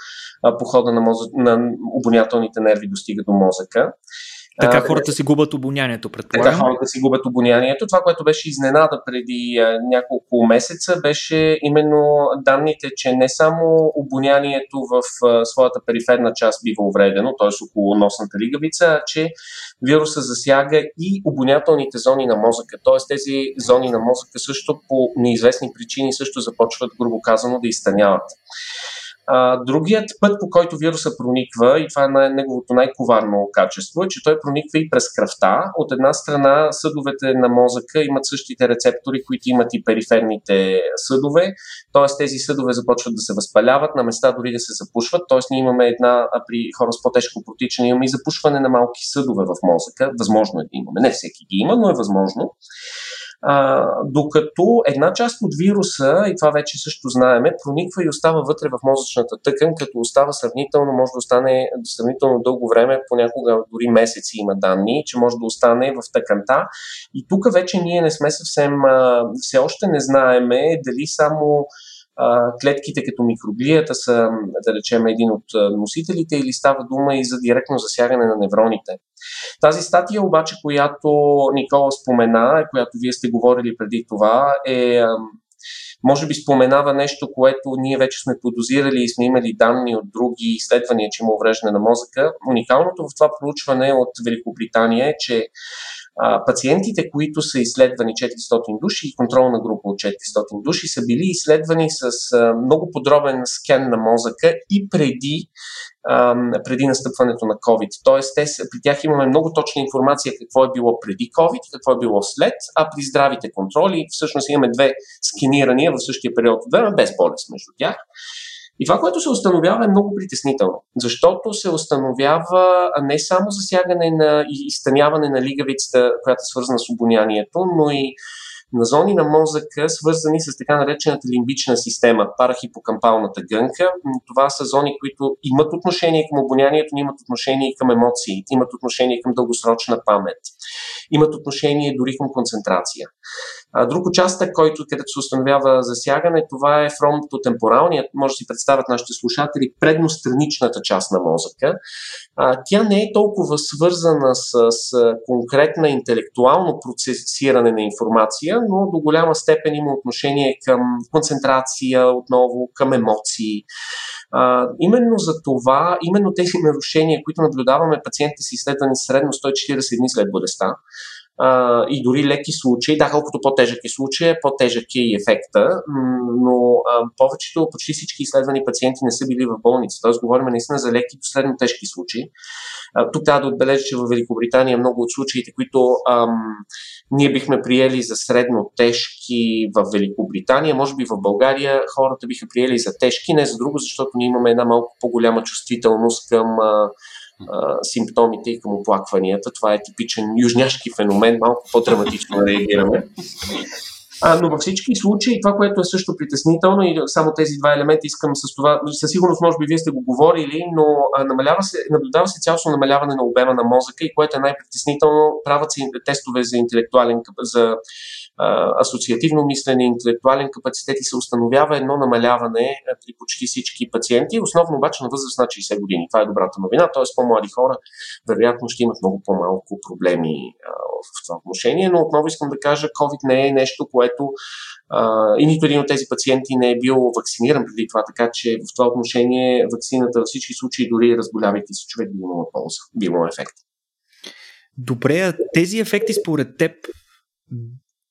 похода на, мозък, на обонятелните нерви, достига до мозъка. Така хората си губят обонянието, предполагам. Така хората си губят обонянието. Това, което беше изненада преди а, няколко месеца, беше именно данните, че не само обонянието в а, своята периферна част бива увредено, т.е. около носната лигавица, а че вируса засяга и обонятелните зони на мозъка. Т.е. тези зони на мозъка също по неизвестни причини също започват, грубо казано, да изтъняват. А, другият път, по който вируса прониква, и това е неговото най-коварно качество, е, че той прониква и през кръвта. От една страна, съдовете на мозъка имат същите рецептори, които имат и периферните съдове, т.е. тези съдове започват да се възпаляват, на места дори да се запушват, т.е. ние имаме една, а при хора с по-тежко протичане, имаме и запушване на малки съдове в мозъка. Възможно е да имаме. Не всеки ги има, но е възможно. А, докато една част от вируса, и това вече също знаеме, прониква и остава вътре в мозъчната тъкан, като остава сравнително, може да остане сравнително дълго време, понякога дори месеци има данни, че може да остане в тъканта. И тук вече ние не сме съвсем, все още не знаеме дали само клетките като микроглията са, да речем, един от носителите или става дума и за директно засягане на невроните. Тази статия обаче, която Никола спомена, която вие сте говорили преди това, е може би споменава нещо, което ние вече сме подозирали и сме имали данни от други изследвания, че има увреждане на мозъка. Уникалното в това проучване от Великобритания е, че а, пациентите, които са изследвани 400 души и контролна група от 400 души, са били изследвани с а, много подробен скен на мозъка и преди преди настъпването на COVID. Тоест, те, при тях имаме много точна информация какво е било преди COVID, какво е било след, а при здравите контроли всъщност имаме две сканирания в същия период от време, без болест между тях. И това, което се установява е много притеснително, защото се установява не само засягане на изтъняване на лигавицата, която е свързана с обонянието, но и на зони на мозъка, свързани с така наречената лимбична система, парахипокампалната гънка. Това са зони, които имат отношение към обонянието, имат отношение към емоции, имат отношение към дългосрочна памет, имат отношение дори към концентрация. Друг участък, който където се установява засягане, това е фронтотемпоралният, може да си представят нашите слушатели, предностраничната част на мозъка. Тя не е толкова свързана с, с конкретна интелектуално процесиране на информация, но до голяма степен има отношение към концентрация, отново към емоции. А, именно за това, именно тези нарушения, които наблюдаваме пациентите си изследвани средно 140 дни след болестта, а, и дори леки случаи, да, колкото по-тежък е случай, по-тежък е и ефекта, но а, повечето, почти всички изследвани пациенти не са били в болница, т.е. говорим наистина за леки до средно тежки случаи. А, тук трябва да отбележа, че в Великобритания много от случаите, които ам, ние бихме приели за средно тежки в Великобритания, може би в България хората биха приели за тежки, не за друго, защото ние имаме една малко по-голяма чувствителност към а, симптомите и към оплакванията. Това е типичен южняшки феномен, малко по-драматично реагираме. А, но във всички случаи, това, което е също притеснително и само тези два елемента искам с това, със сигурност може би вие сте го говорили, но а, намалява се, наблюдава се цялостно намаляване на обема на мозъка и което е най-притеснително, правят се тестове за интелектуален, за асоциативно мислене, интелектуален капацитет и се установява едно намаляване при почти всички пациенти, основно обаче на възраст на 60 години. Това е добрата новина, т.е. по-млади хора вероятно ще имат много по-малко проблеми в това отношение, но отново искам да кажа, COVID не е нещо, което и нито един от тези пациенти не е бил вакциниран преди това, така че в това отношение вакцината във всички случаи, дори разболявайки се човек, би имала полза, би имала ефект. Добре, а тези ефекти според теб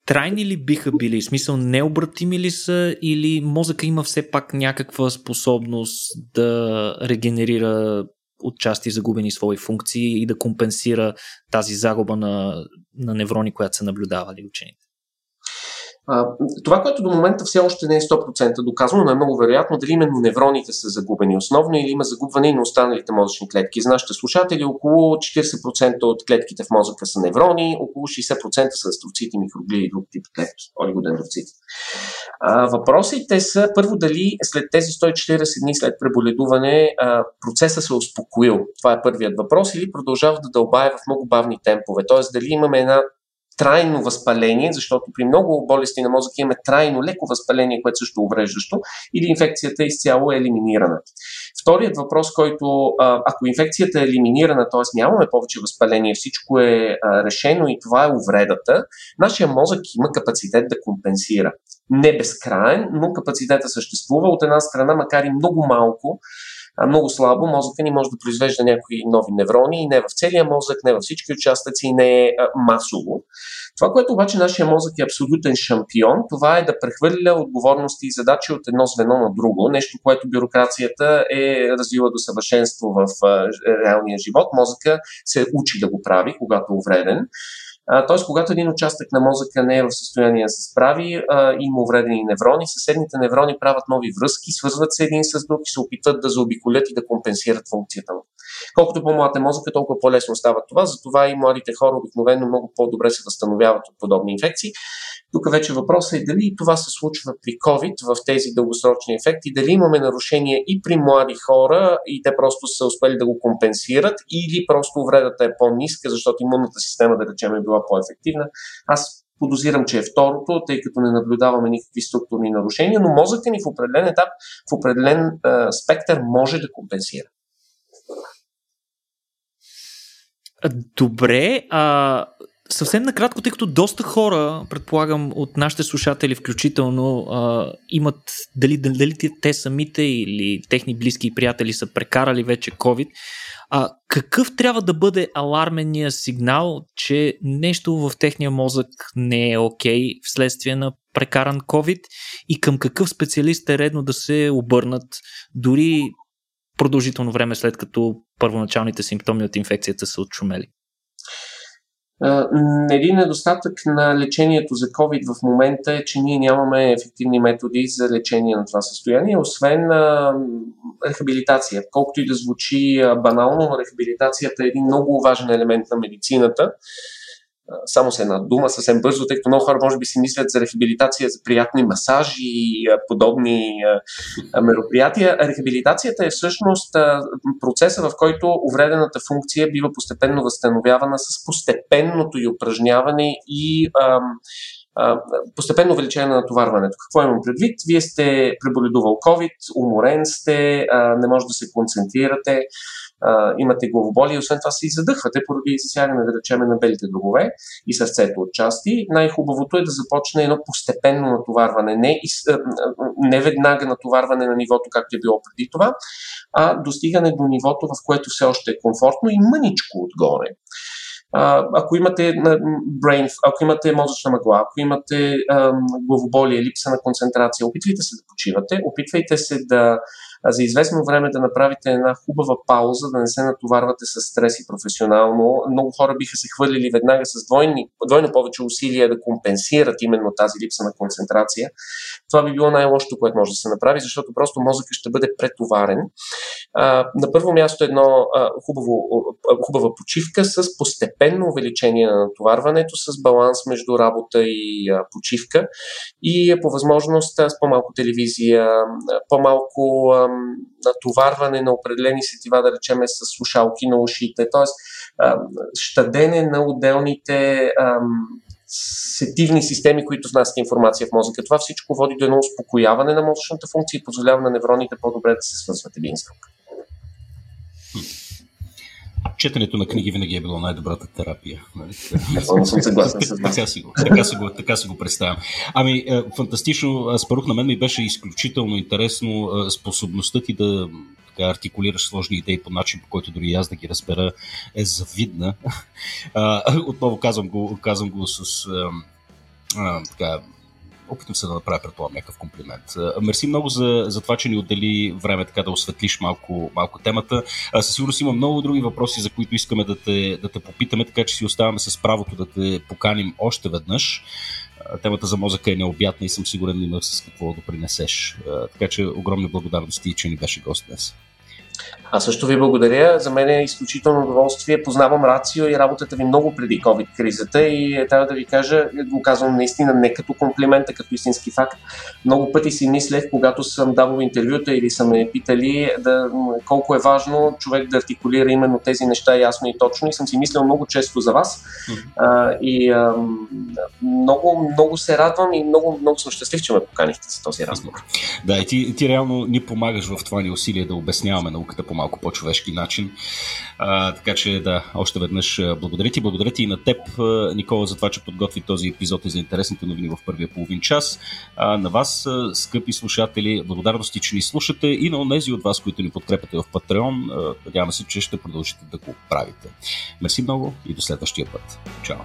трайни ли биха били? В смисъл необратими ли са или мозъка има все пак някаква способност да регенерира отчасти загубени свои функции и да компенсира тази загуба на, на неврони, която са наблюдавали учените? Това, което до момента все още не е 100% доказано, но е много вероятно дали именно невроните са загубени основно или има загубване и на останалите мозъчни клетки. За нашите слушатели около 40% от клетките в мозъка са неврони, около 60% са астроцити, микроглии и друг тип клетки, олигодендроцити. А, въпросите са първо дали след тези 140 дни след преболедуване а, процесът се е успокоил. Това е първият въпрос или продължава да дълбае в много бавни темпове. Тоест дали имаме една трайно възпаление, защото при много болести на мозъка имаме трайно леко възпаление, което също е увреждащо, или инфекцията изцяло е елиминирана. Вторият въпрос, който ако инфекцията е елиминирана, т.е. нямаме повече възпаление, всичко е решено и това е увредата, нашия мозък има капацитет да компенсира. Не безкраен, но капацитета съществува. От една страна, макар и много малко, много слабо, мозъка ни може да произвежда някои нови неврони и не в целия мозък, не във всички участъци, не е масово. Това, което обаче нашия мозък е абсолютен шампион, това е да прехвърля отговорности и задачи от едно звено на друго, нещо, което бюрокрацията е развила до съвършенство в реалния живот. Мозъка се учи да го прави, когато е увреден. Т.е. когато един участък на мозъка не е в състояние да се справи, а, има увредени неврони, съседните неврони правят нови връзки, свързват се един с друг и се опитват да заобиколят и да компенсират функцията му. Колкото по-млад е мозъка, толкова по-лесно става това, затова и младите хора обикновено много по-добре се възстановяват от подобни инфекции. Тук вече въпросът е дали това се случва при COVID в тези дългосрочни ефекти, дали имаме нарушения и при млади хора и те просто са успели да го компенсират или просто увредата е по-ниска, защото имунната система, да речем, е била по-ефективна. Аз Подозирам, че е второто, тъй като не наблюдаваме никакви структурни нарушения, но мозъкът ни в определен етап, в определен а, спектър може да компенсира. Добре, а съвсем накратко, тъй като доста хора, предполагам, от нашите слушатели включително, а, имат дали, дали, дали те самите или техни близки и приятели са прекарали вече COVID, а, какъв трябва да бъде аларменния сигнал, че нещо в техния мозък не е окей okay вследствие на прекаран COVID и към какъв специалист е редно да се обърнат, дори продължително време след като първоначалните симптоми от инфекцията са отшумели. Един недостатък на лечението за COVID в момента е, че ние нямаме ефективни методи за лечение на това състояние, освен рехабилитация. Колкото и да звучи банално, но рехабилитацията е един много важен елемент на медицината само с една дума, съвсем бързо, тъй като много хора може би си мислят за рехабилитация, за приятни масажи и подобни мероприятия. Рехабилитацията е всъщност процеса, в който увредената функция бива постепенно възстановявана с постепенното й упражняване и постепенно увеличение на натоварването. Какво имам предвид? Вие сте преболедувал COVID, уморен сте, не може да се концентрирате, а, имате и освен това се задъхвате поради засягане, да речем, на белите дробове и сърцето от части. Най-хубавото е да започне едно постепенно натоварване, не, не веднага натоварване на нивото, както е било преди това, а достигане до нивото, в което все още е комфортно и мъничко отгоре. ако имате brain, ако имате мозъчна мъгла, ако имате главоболие, липса на концентрация, опитвайте се да почивате, опитвайте се да за известно време да направите една хубава пауза, да не се натоварвате с стрес и професионално. Много хора биха се хвърлили веднага с двойни, двойно повече усилия да компенсират именно тази липса на концентрация. Това би било най-лошото, което може да се направи, защото просто мозъкът ще бъде претоварен. А, на първо място едно а, хубаво, а, хубава почивка с постепенно увеличение на натоварването, с баланс между работа и а, почивка и е по възможност с по-малко телевизия, по-малко а, натоварване на определени сетива, да речем с слушалки на ушите, т.е. щадене на отделните сетивни системи, които внасят информация в мозъка. Това всичко води до едно успокояване на мозъчната функция и позволява на невроните по-добре да се свързват един с друг. Четенето на книги винаги е било най-добрата терапия. Нали? съм съгласен с вас. Така си го, така си го, така си го представям. Ами, е, фантастично. Спорух на мен ми беше изключително интересно е, способността ти да така, артикулираш сложни идеи по начин, по който дори аз да ги разбера, е завидна. <laughs> отново казвам го, казвам го с а, така, опитвам се да направя, предполагам, някакъв комплимент. Мерси много за, за това, че ни отдели време така да осветлиш малко, малко темата. Със сигурност има много други въпроси, за които искаме да те, да те попитаме, така че си оставаме с правото да те поканим още веднъж. Темата за мозъка е необятна и съм сигурен, има с какво да принесеш. Така че огромни благодарности, че ни беше гост днес. Аз също ви благодаря. За мен е изключително удоволствие. Познавам Рацио и работата ви много преди COVID-кризата и е, трябва да ви кажа, го казвам наистина не като комплимент, а като истински факт. Много пъти си мислех, когато съм давал интервюта или са ме питали да, колко е важно човек да артикулира именно тези неща ясно и точно. И съм си мислил много често за вас. А, и а, много, много се радвам и много, много съм щастлив, че ме поканихте за този разговор. Да, и ти, ти реално ни помагаш в това ни усилие да обясняваме науката по малко по-човешки начин. А, така че да, още веднъж благодаря ти. Благодаря ти и на теб, Никола, за това, че подготви този епизод и за интересните новини в първия половин час. А, на вас, скъпи слушатели, благодарности, че ни слушате и на тези от вас, които ни подкрепяте в Patreon. Надявам се, че ще продължите да го правите. Мерси много и до следващия път. Чао!